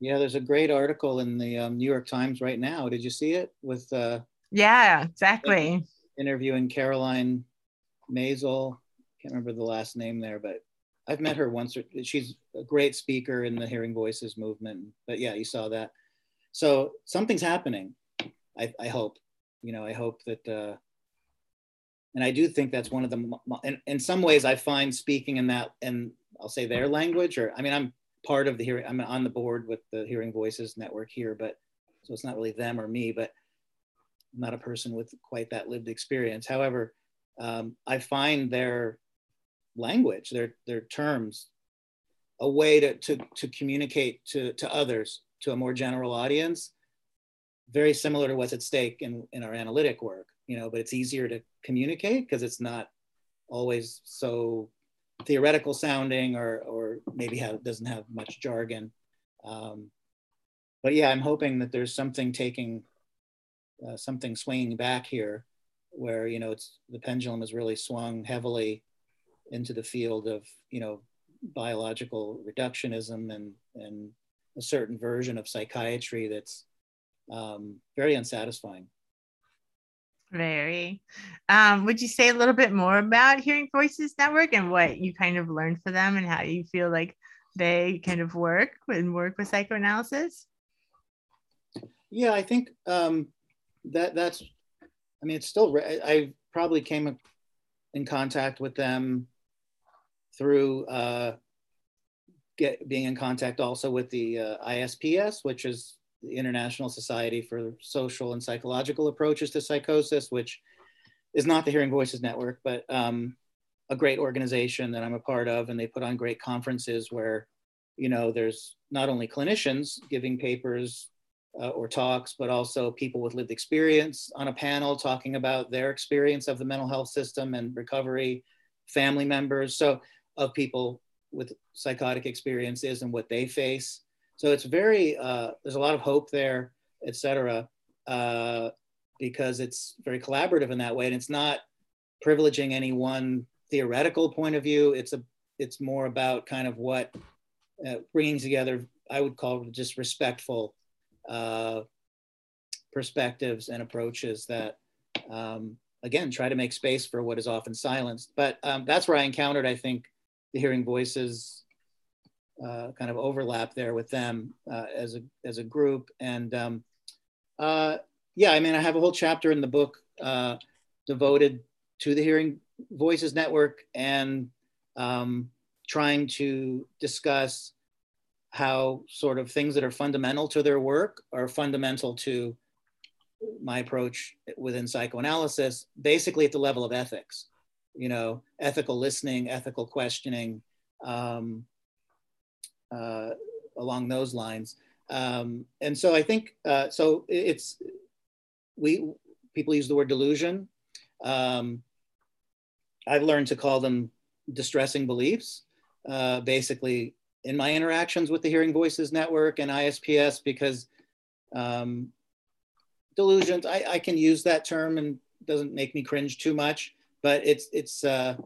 yeah there's a great article in the um, new york times right now did you see it with uh yeah exactly interviewing caroline Mazel. can't remember the last name there but I've met her once. She's a great speaker in the Hearing Voices movement. But yeah, you saw that. So something's happening. I, I hope, you know, I hope that, uh, and I do think that's one of the, in, in some ways I find speaking in that, and I'll say their language, or I mean, I'm part of the hearing, I'm on the board with the Hearing Voices Network here, but so it's not really them or me, but I'm not a person with quite that lived experience. However, um, I find their language, their their terms, a way to to, to communicate to, to others to a more general audience, very similar to what's at stake in, in our analytic work, you know, but it's easier to communicate because it's not always so theoretical sounding or, or maybe have, doesn't have much jargon. Um, but yeah, I'm hoping that there's something taking, uh, something swinging back here, where you know it's the pendulum has really swung heavily into the field of you know biological reductionism and and a certain version of psychiatry that's um, very unsatisfying. Very. Um, would you say a little bit more about Hearing Voices Network and what you kind of learned for them and how you feel like they kind of work and work with psychoanalysis? Yeah, I think um, that that's. I mean, it's still. I probably came in contact with them through uh, get being in contact also with the uh, ISPS, which is the International Society for Social and Psychological Approaches to Psychosis, which is not the Hearing Voices Network, but um, a great organization that I'm a part of, and they put on great conferences where, you know, there's not only clinicians giving papers uh, or talks, but also people with lived experience on a panel talking about their experience of the mental health system and recovery, family members, so of people with psychotic experiences and what they face. So it's very, uh, there's a lot of hope there, et cetera, uh, because it's very collaborative in that way. And it's not privileging any one theoretical point of view. It's a, it's more about kind of what uh, bringing together, I would call just respectful uh, perspectives and approaches that, um, again, try to make space for what is often silenced. But um, that's where I encountered, I think, the hearing voices uh, kind of overlap there with them uh, as a as a group. And um, uh, yeah, I mean, I have a whole chapter in the book uh, devoted to the Hearing Voices Network and um, trying to discuss how sort of things that are fundamental to their work are fundamental to my approach within psychoanalysis, basically at the level of ethics, you know, ethical listening, ethical questioning, um, uh, along those lines. Um, and so I think uh, so it's we people use the word delusion. Um, I've learned to call them distressing beliefs. Uh, basically, in my interactions with the Hearing Voices Network and ISPS, because um, delusions, I, I, can use that term and doesn't make me cringe too much, but it's it's uh,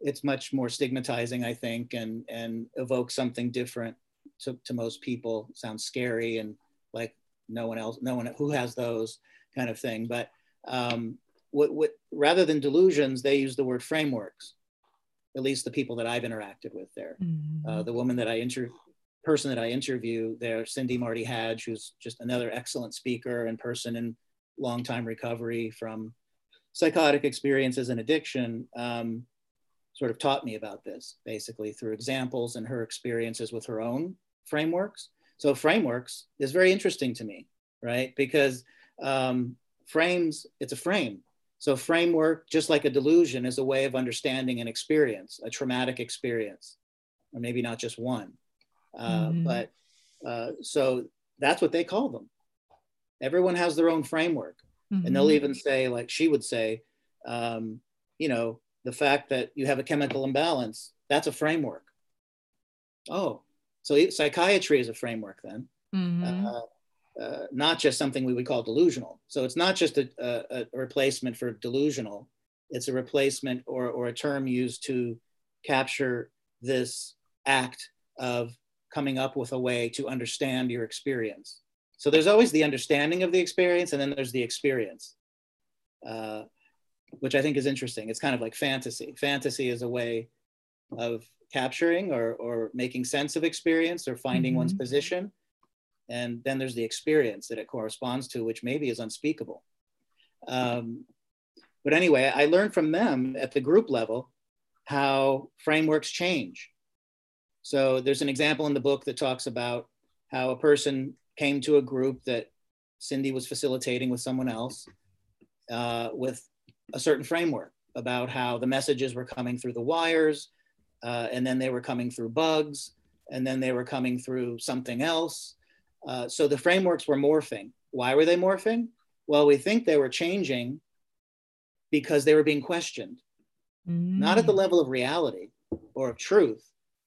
it's much more stigmatizing, I think, and and evokes something different to, to most people. sounds scary and like no one else, no one who has those kind of thing. But um, what, what rather than delusions, they use the word frameworks. At least the people that I've interacted with there. Mm-hmm. Uh, the woman that I inter person that I interview there, Cindy Marty Hadge, who's just another excellent speaker and person in long time recovery from psychotic experiences and addiction. Um, sort of taught me about this basically through examples and her experiences with her own frameworks. So frameworks is very interesting to me, right? Because um, frames, it's a frame. So framework, just like a delusion, is a way of understanding an experience, a traumatic experience, or maybe not just one. Uh, mm-hmm. But uh, so that's what they call them. Everyone has their own framework, mm-hmm. and they'll mm-hmm. even say, like she would say, um, you know, the fact that you have a chemical imbalance, that's a framework. Oh, so psychiatry is a framework then, mm-hmm. uh, uh, not just something we would call delusional. So it's not just a, a, a, replacement for delusional, it's a replacement or, or a term used to capture this act of coming up with a way to understand your experience. So there's always the understanding of the experience, and then there's the experience. Uh, which I think is interesting. It's kind of like fantasy. Fantasy is a way of capturing or, or making sense of experience or finding mm-hmm. one's position. And then there's the experience that it corresponds to, which maybe is unspeakable. Um, but anyway, I learned from them at the group level how frameworks change. So there's an example in the book that talks about how a person came to a group that Cindy was facilitating with someone else uh, with a certain framework about how the messages were coming through the wires, uh, and then they were coming through bugs, and then they were coming through something else. Uh, so the frameworks were morphing. Why were they morphing? Well, we think they were changing because they were being questioned, mm. not at the level of reality or of truth,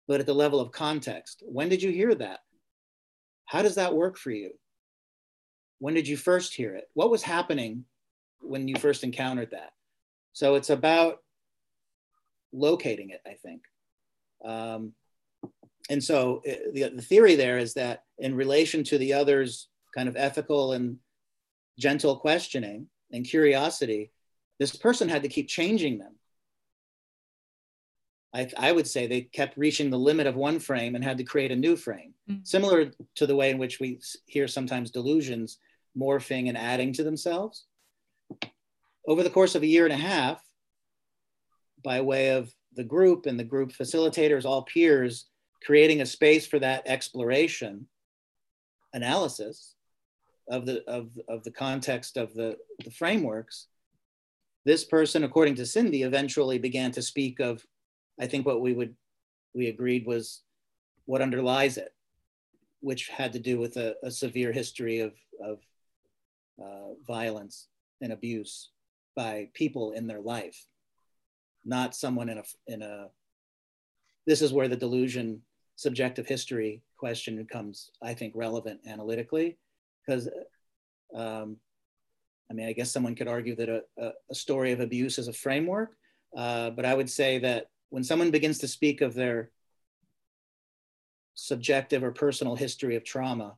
but at the level of context. When did you hear that? how does that work for you? When did you first hear it? What was happening when you first encountered that? So it's about locating it, I think. Um, and so uh, the, the theory there is that in relation to the other's kind of ethical and gentle questioning and curiosity, this person had to keep changing them. I, I, would say they kept reaching the limit of one frame and had to create a new frame, mm-hmm. similar to the way in which we hear sometimes delusions morphing and adding to themselves. Over the course of a year and a half, by way of the group and the group facilitators, all peers, creating a space for that exploration, analysis of the, of, of the context of the, the frameworks, this person, according to Cindy, eventually began to speak of, I think what we would, we agreed was what underlies it, which had to do with a, a severe history of, of uh, violence and abuse by people in their life, not someone in a, in a, this is where the delusion subjective history question becomes, I think, relevant analytically, because um, I mean, I guess someone could argue that a, a, story of abuse is a framework, uh, but I would say that when someone begins to speak of their subjective or personal history of trauma,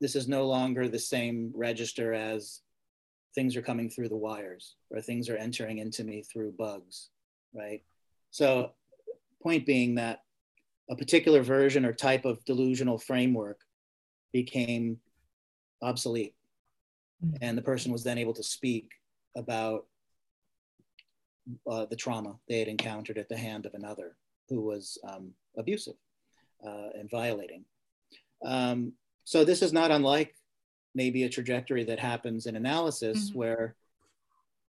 this is no longer the same register as things are coming through the wires or things are entering into me through bugs, right? So, point being that a particular version or type of delusional framework became obsolete. Mm-hmm. And the person was then able to speak about uh, the trauma they had encountered at the hand of another who was um, abusive uh, and violating. Um, so this is not unlike maybe a trajectory that happens in analysis mm-hmm. where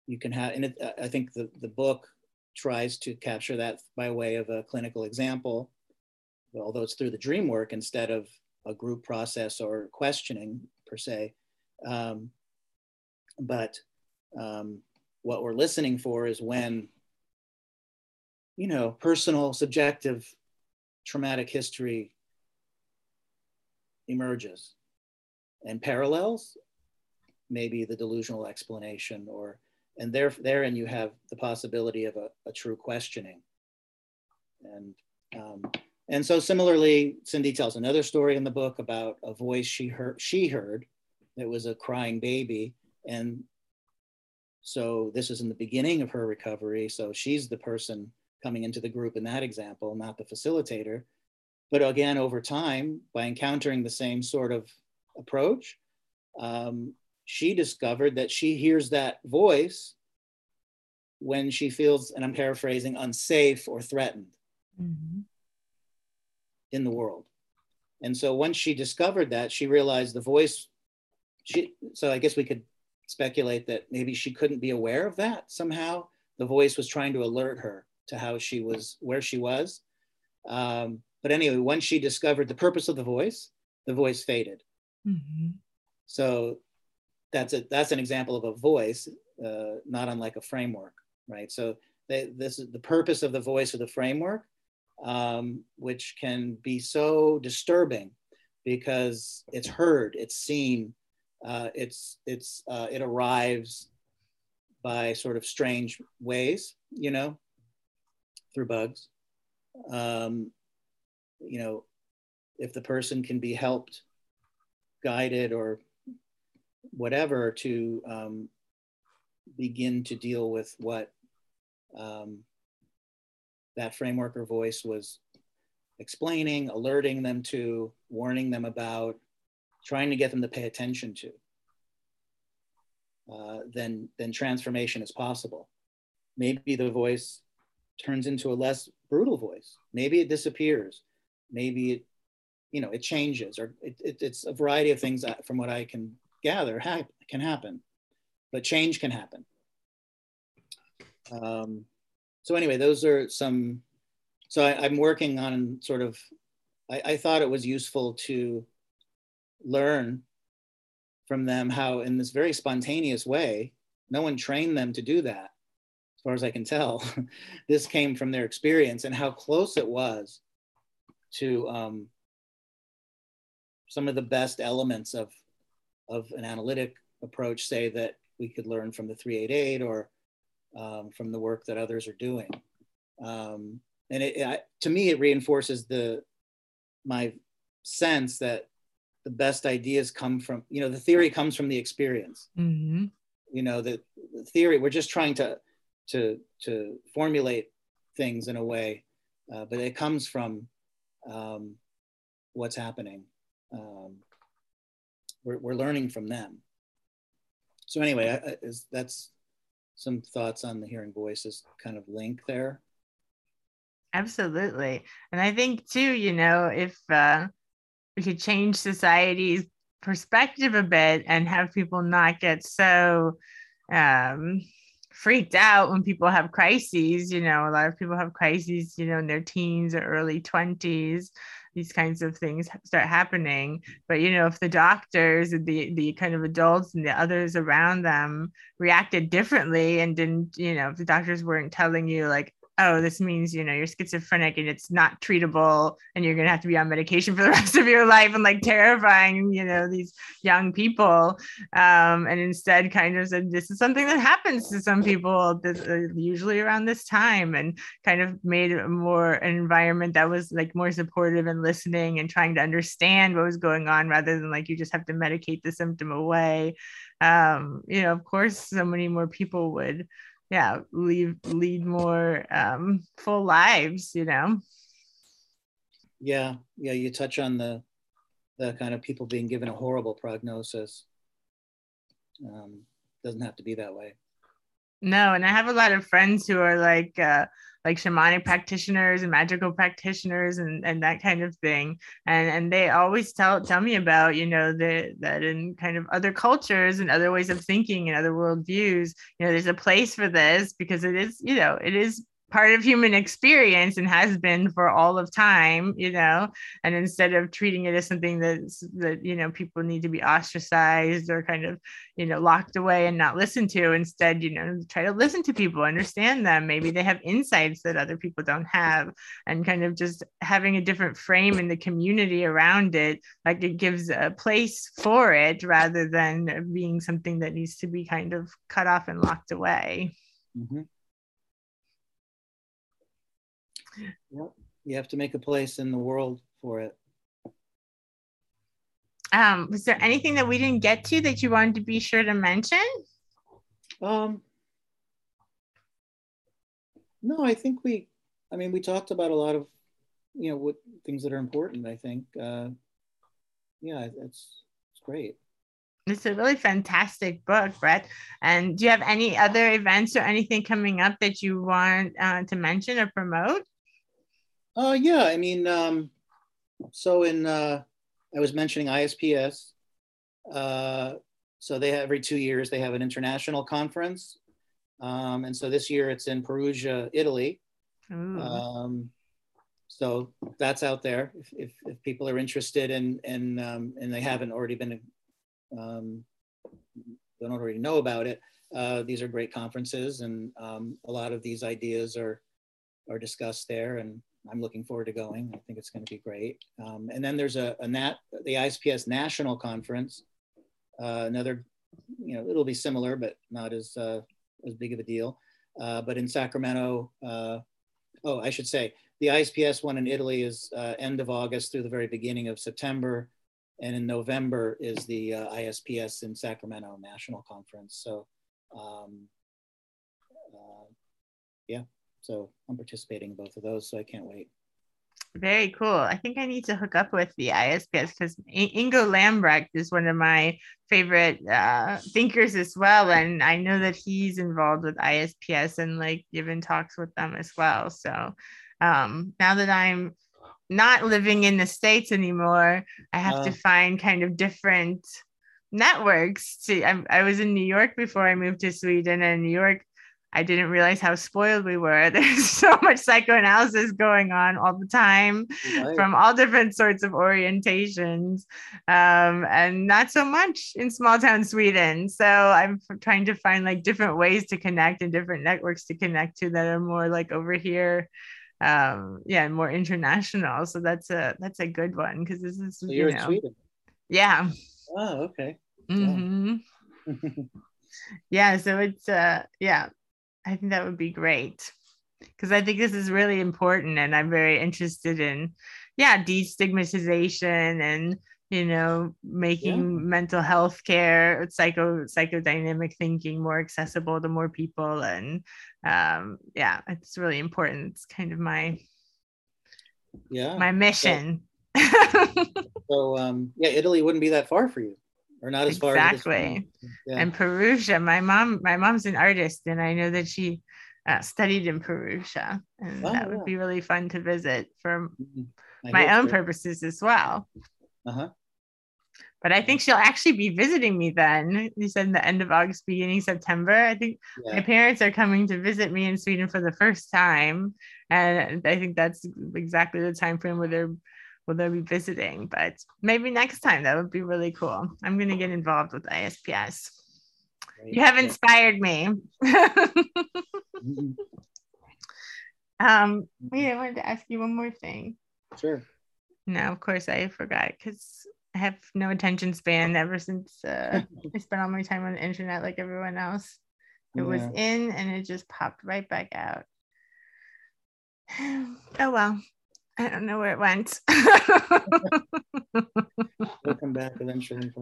you can have, and it, I think the, the book tries to capture that by way of a clinical example although it's through the dream work instead of a group process or questioning per se. Um, but um, what we're listening for is when, you know, personal, subjective, traumatic history emerges and parallels maybe the delusional explanation or and there therein you have the possibility of a, a true questioning and um, and so similarly, Cindy tells another story in the book about a voice she heard, she heard that was a crying baby. And so this is in the beginning of her recovery. So she's the person coming into the group in that example, not the facilitator. But again, over time, by encountering the same sort of approach, um, she discovered that she hears that voice when she feels, and I'm paraphrasing, unsafe or threatened. Mm-hmm in the world. And so once she discovered that, she realized the voice, she, so I guess we could speculate that maybe she couldn't be aware of that somehow. The voice was trying to alert her to how she was, where she was. Um, but anyway, once she discovered the purpose of the voice, the voice faded. Mm-hmm. So that's a that's an example of a voice, uh, not unlike a framework, right? So they, this is the purpose of the voice of the framework um, which can be so disturbing because it's heard, it's seen, uh, it's it's uh, it arrives by sort of strange ways, you know, through bugs. Um, you know, if the person can be helped, guided, or whatever to um, begin to deal with what um, that framework or voice was explaining, alerting them to, warning them about, trying to get them to pay attention to, uh, then, then transformation is possible. Maybe the voice turns into a less brutal voice. Maybe it disappears. Maybe it, you know, it changes, or it, it, it's a variety of things that, from what I can gather ha- can happen. But change can happen. Um, so anyway, those are some. So I, am working on sort of. I, I thought it was useful to learn from them how, in this very spontaneous way, no one trained them to do that, as far as I can tell. this came from their experience and how close it was to um, some of the best elements of of an analytic approach say that we could learn from the 388 or um, from the work that others are doing. Um, and it, it, to me, it reinforces the my sense that the best ideas come from you know the theory comes from the experience. Mm-hmm. You know the, the theory we're just trying to to to formulate things in a way, uh, but it comes from um, what's happening. Um, we're, we're learning from them. So anyway, I, I, is, that's some thoughts on the hearing voices kind of link there. Absolutely, and I think too, you know, if uh, we could change society's perspective a bit and have people not get so um, freaked out when people have crises. You know, a lot of people have crises, you know, in their teens or early 20s. These kinds of things start happening. But, you know, if the doctors, the, the kind of adults and the others around them reacted differently and didn't, you know, if the doctors weren't telling you, like, oh, this means, you know, you're schizophrenic and it's not treatable and you're going to have to be on medication for the rest of your life and like terrifying, you know, these young people. Um, and instead kind of said, this is something that happens to some people this, uh, usually around this time and kind of made a more an environment that was like more supportive and listening and trying to understand what was going on rather than like you just have to medicate the symptom away. Um, you know, of course, so many more people would yeah lead lead more um full lives you know? Yeah yeah you touch on the the kind of people being given a horrible prognosis. Um doesn't have to be that way. No and i have a lot of friends who are like uh like shamanic practitioners and magical practitioners and, and that kind of thing. And and they always tell tell me about, you know, the, that in kind of other cultures and other ways of thinking and other worldviews, you know, there's a place for this because it is, you know, it is part of human experience and has been for all of time you know? And instead of treating it as something that's that you know people need to be ostracized or kind of you know locked away and not listened to instead you know try to listen to people understand them. Maybe they have insights that other people don't have and kind of just having a different frame in the community around it like it gives a place for it rather than being something that needs to be kind of cut off and locked away. Mm-hmm. Yep. You have to make a place in the world for it. Um, was there anything that we didn't get to that you wanted to be sure to mention? Um, no, I think we, I mean, we talked about a lot of, you know, what things that are important. I think, uh, yeah, it's it's great. It's a really fantastic book, Brett. And do you have any other events or anything coming up that you want uh, to mention or promote? Uh, yeah, I mean, um, so in, uh, I was mentioning ISPS. Uh, so they have every two years, they have an international conference. Um, and so this year it's in Perugia, Italy. Um, so that's out there if, if, if, people are interested and, and, um, and they haven't already been, um, don't already know about it. Uh, these are great conferences and um, a lot of these ideas are, are discussed there and I'm looking forward to going. I think it's going to be great. Um, and then there's a, a nat, the ISPS National Conference, uh, another, you know, it'll be similar, but not as, uh, as big of a deal. Uh, but in Sacramento, uh, oh, I should say, the ISPS one in Italy is uh, end of August through the very beginning of September. And in November is the uh, ISPS in Sacramento National Conference. So, um, yeah, so I'm participating in both of those. So I can't wait. Very cool. I think I need to hook up with the ISPS because Ingo Lambrecht is one of my favorite uh, thinkers as well. And I know that he's involved with ISPS and like given talks with them as well. So um, now that I'm not living in the States anymore, I have uh, to find kind of different networks to I, I was in New York before I moved to Sweden and New York I didn't realize how spoiled we were. There's so much psychoanalysis going on all the time right. from all different sorts of orientations, um, and not so much in small town Sweden. So I'm trying to find like different ways to connect and different networks to connect to that are more like over here. Um, yeah, more international. So that's a that's a good one because this is so you know. Sweden. Yeah. Oh, okay. hmm yeah. So it's uh yeah, I think that would be great. Because I think this is really important and I'm very interested in yeah, destigmatization and you know, making yeah. mental health care, psycho psychodynamic thinking more accessible to more people. And um yeah, it's really important. It's kind of my yeah my mission. So, so um yeah, Italy wouldn't be that far for you or not as exactly. far exactly yeah. and perugia my mom my mom's an artist and i know that she uh, studied in perugia and oh, that would yeah. be really fun to visit for mm-hmm. my own so. purposes as well uh-huh but I think she'll actually be visiting me then. You said the end of August, beginning September. I think yeah. my parents are coming to visit me in Sweden for the first time, and I think that's exactly the time frame where they're will they be visiting? But maybe next time that would be really cool. I'm going to get involved with ISPS. You have inspired me. mm-hmm. um, wait, I wanted to ask you one more thing. Sure. No, of course I forgot because I have no attention span ever since uh, I spent all my time on the internet like everyone else. It yeah. was in and it just popped right back out. Oh well, I don't know where it went. we'll come back eventually.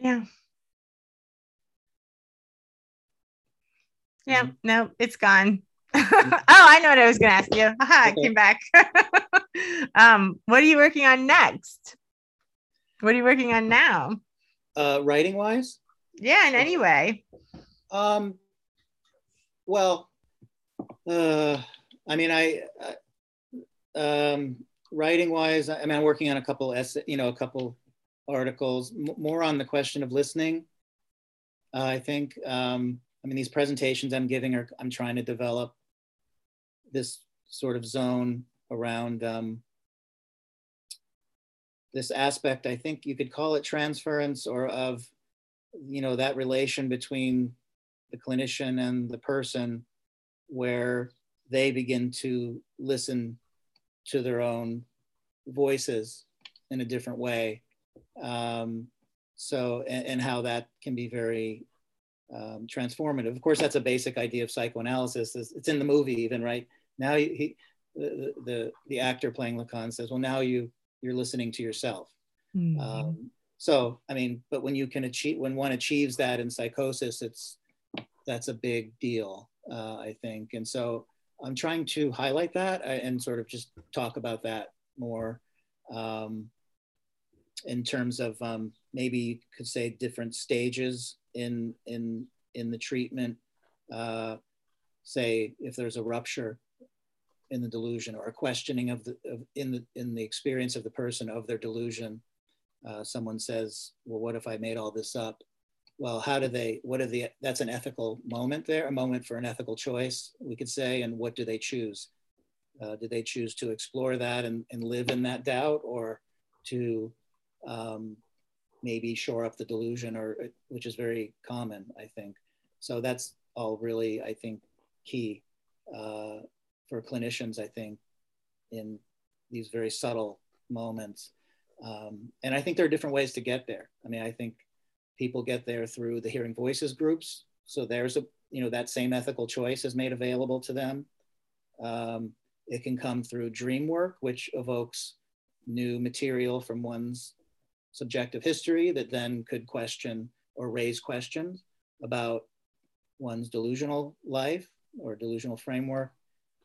Yeah. Yeah, mm-hmm. no, it's gone. oh, I know what I was going to ask you. Aha, okay. came back. um, what are you working on next? What are you working on now? Uh, writing wise? Yeah, in any way. Um, well, uh, I mean, I, I um, writing wise, I mean, I'm working on a couple, essay, you know, a couple articles, m- more on the question of listening. Uh, I think, um, I mean, these presentations I'm giving are, I'm trying to develop this sort of zone around um, this aspect. I think you could call it transference or of, you know, that relation between the clinician and the person where they begin to listen to their own voices in a different way. Um, so, and, and, how that can be very um, transformative. Of course, that's a basic idea of psychoanalysis. It's, in the movie, even right now. He, the, the the actor playing Lacan says, "Well, now you you're listening to yourself." Mm-hmm. Um, so, I mean, but when you can achieve, when one achieves that in psychosis, it's that's a big deal, uh, I think. And so, I'm trying to highlight that uh, and sort of just talk about that more um, in terms of um, maybe you could say different stages in in in the treatment. Uh, say if there's a rupture in the delusion or a questioning of the of, in the in the experience of the person of their delusion. Uh, someone says, "Well, what if I made all this up?" Well, how do they, what are the, that's an ethical moment there, a moment for an ethical choice, we could say, and what do they choose? Uh, do they choose to explore that and, and live in that doubt or to um, maybe shore up the delusion or, which is very common, I think. So that's all really, I think, key uh, for clinicians, I think, in these very subtle moments. Um, and I think there are different ways to get there. I mean, I think people get there through the hearing voices groups. So there's a, you know, that same ethical choice is made available to them. Um, it can come through dream work, which evokes new material from one's subjective history that then could question or raise questions about one's delusional life or delusional framework.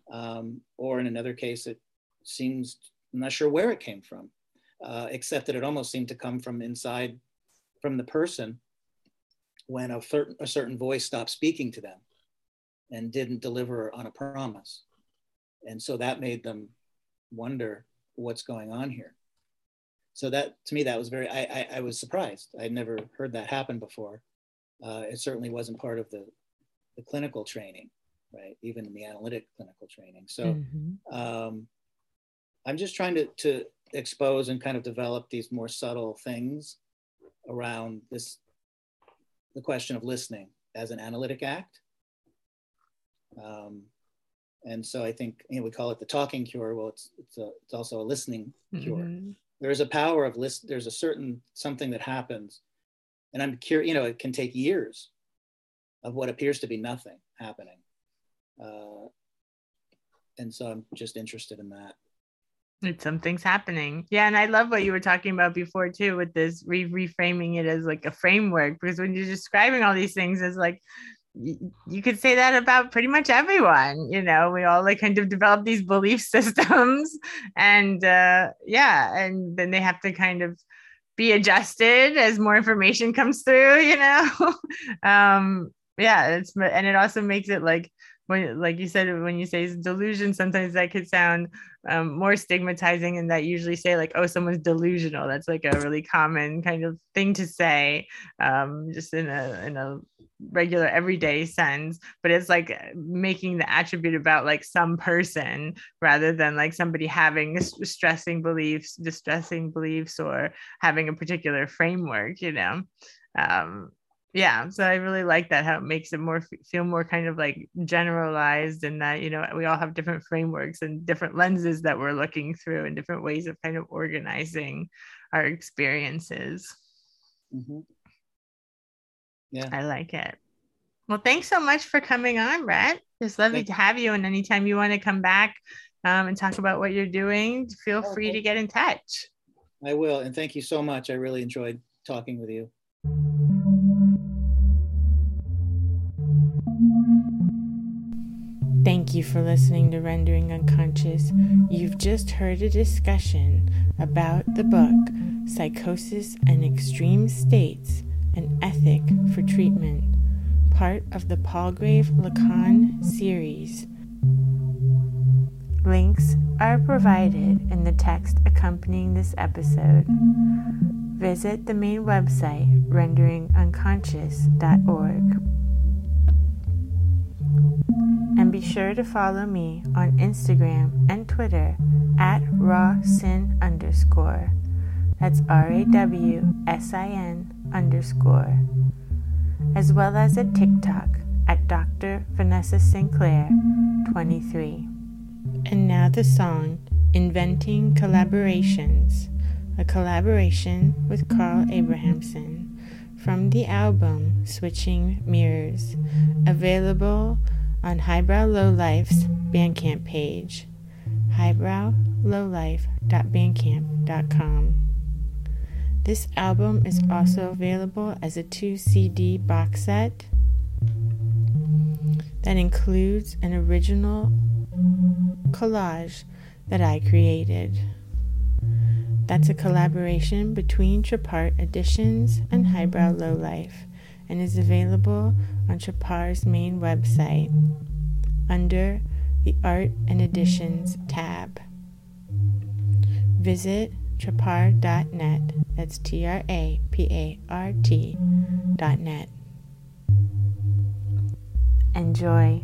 Um, or in another case, it seems, I'm not sure where it came from, uh, except that it almost seemed to come from inside from the person when a certain, a certain voice stopped speaking to them and didn't deliver on a promise. And so that made them wonder what's going on here. So that to me, that was very, I, I, I was surprised. I'd never heard that happen before. Uh, it certainly wasn't part of the, the clinical training, right? Even in the analytic clinical training. So mm-hmm. um, I'm just trying to, to expose and kind of develop these more subtle things around this, the question of listening as an analytic act. Um, and so I think you know we call it the talking cure. Well, it's it's, a, it's also a listening cure. Mm-hmm. there is a power of list. There's a certain something that happens, and I'm curious. You know, it can take years of what appears to be nothing happening, uh, and so I'm just interested in that. It's something's happening. Yeah, and I love what you were talking about before too, with this re- reframing it as like a framework. Because when you're describing all these things as like you could say that about pretty much everyone you know we all like kind of develop these belief systems and uh yeah and then they have to kind of be adjusted as more information comes through you know um yeah it's and it also makes it like when like you said when you say delusion sometimes that could sound um, more stigmatizing and that usually say like oh someone's delusional. That's like a really common kind of thing to say um, just in a in a regular everyday sense but it's like making the attribute about like some person rather than like somebody having stressing beliefs distressing beliefs or having a particular framework you know? Um, yeah so i really like that how it makes it more feel more kind of like generalized and that you know we all have different frameworks and different lenses that we're looking through and different ways of kind of organizing our experiences. Mm-hmm. yeah. I like it. Well thanks so much for coming on brett. It's lovely to have you and anytime you want to come back um, and talk about what you're doing feel oh, free to get in touch. I will and thank you so much. I really enjoyed talking with you you for listening to Rendering Unconscious. You've just heard a discussion about the book Psychosis and Extreme States An Ethic for Treatment, part of the Palgrave Lacan series. Links are provided in the text accompanying this episode. Visit the main website, renderingunconscious.org. And be sure to follow me on Instagram and Twitter at rawsin underscore. That's R A W S I N underscore. As well as at TikTok at Dr. Vanessa Sinclair 23. And now the song Inventing Collaborations, a collaboration with Carl Abrahamsson from the album Switching Mirrors, available on Highbrow Lowlife's Bandcamp page, highbrowlowlife.bandcamp.com. This album is also available as a 2 CD box set that includes an original collage that I created. That's a collaboration between Trapart Editions and Highbrow Lowlife and is available on Trapart's main website under the Art and Editions tab. Visit trapart.net. That's T R A P A R T.net. Enjoy.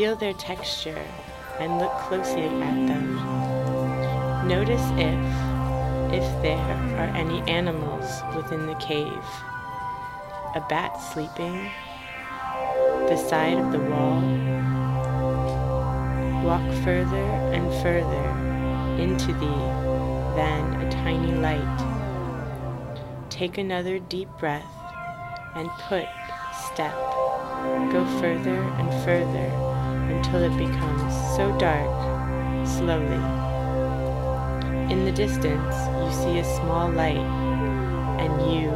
Feel their texture and look closely at them. Notice if, if there are any animals within the cave. A bat sleeping, the side of the wall. Walk further and further into thee, then a tiny light. Take another deep breath and put step Go further and further until it becomes so dark, slowly. In the distance, you see a small light, and you,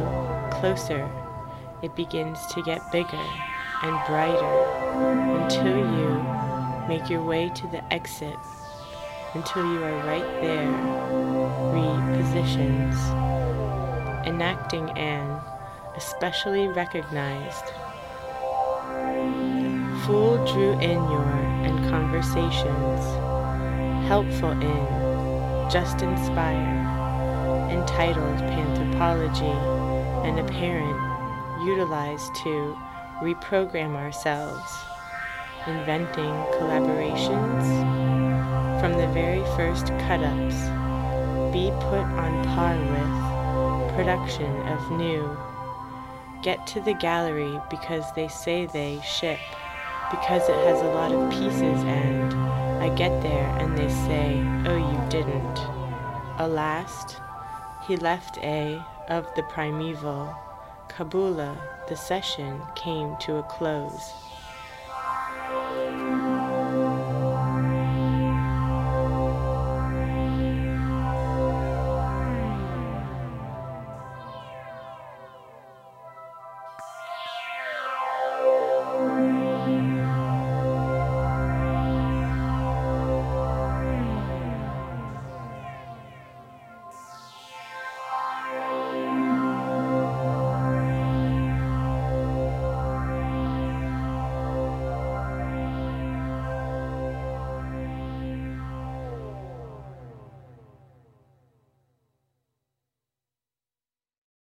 closer, it begins to get bigger and brighter until you make your way to the exit until you are right there, repositions, enacting an especially recognized. Fool drew in your and conversations, helpful in, just inspire, entitled Panthropology, and apparent, utilized to reprogram ourselves, inventing collaborations from the very first cut ups, be put on par with production of new. Get to the gallery because they say they ship, because it has a lot of pieces, and I get there and they say, Oh, you didn't. Alas, he left a of the primeval. Kabula, the session came to a close.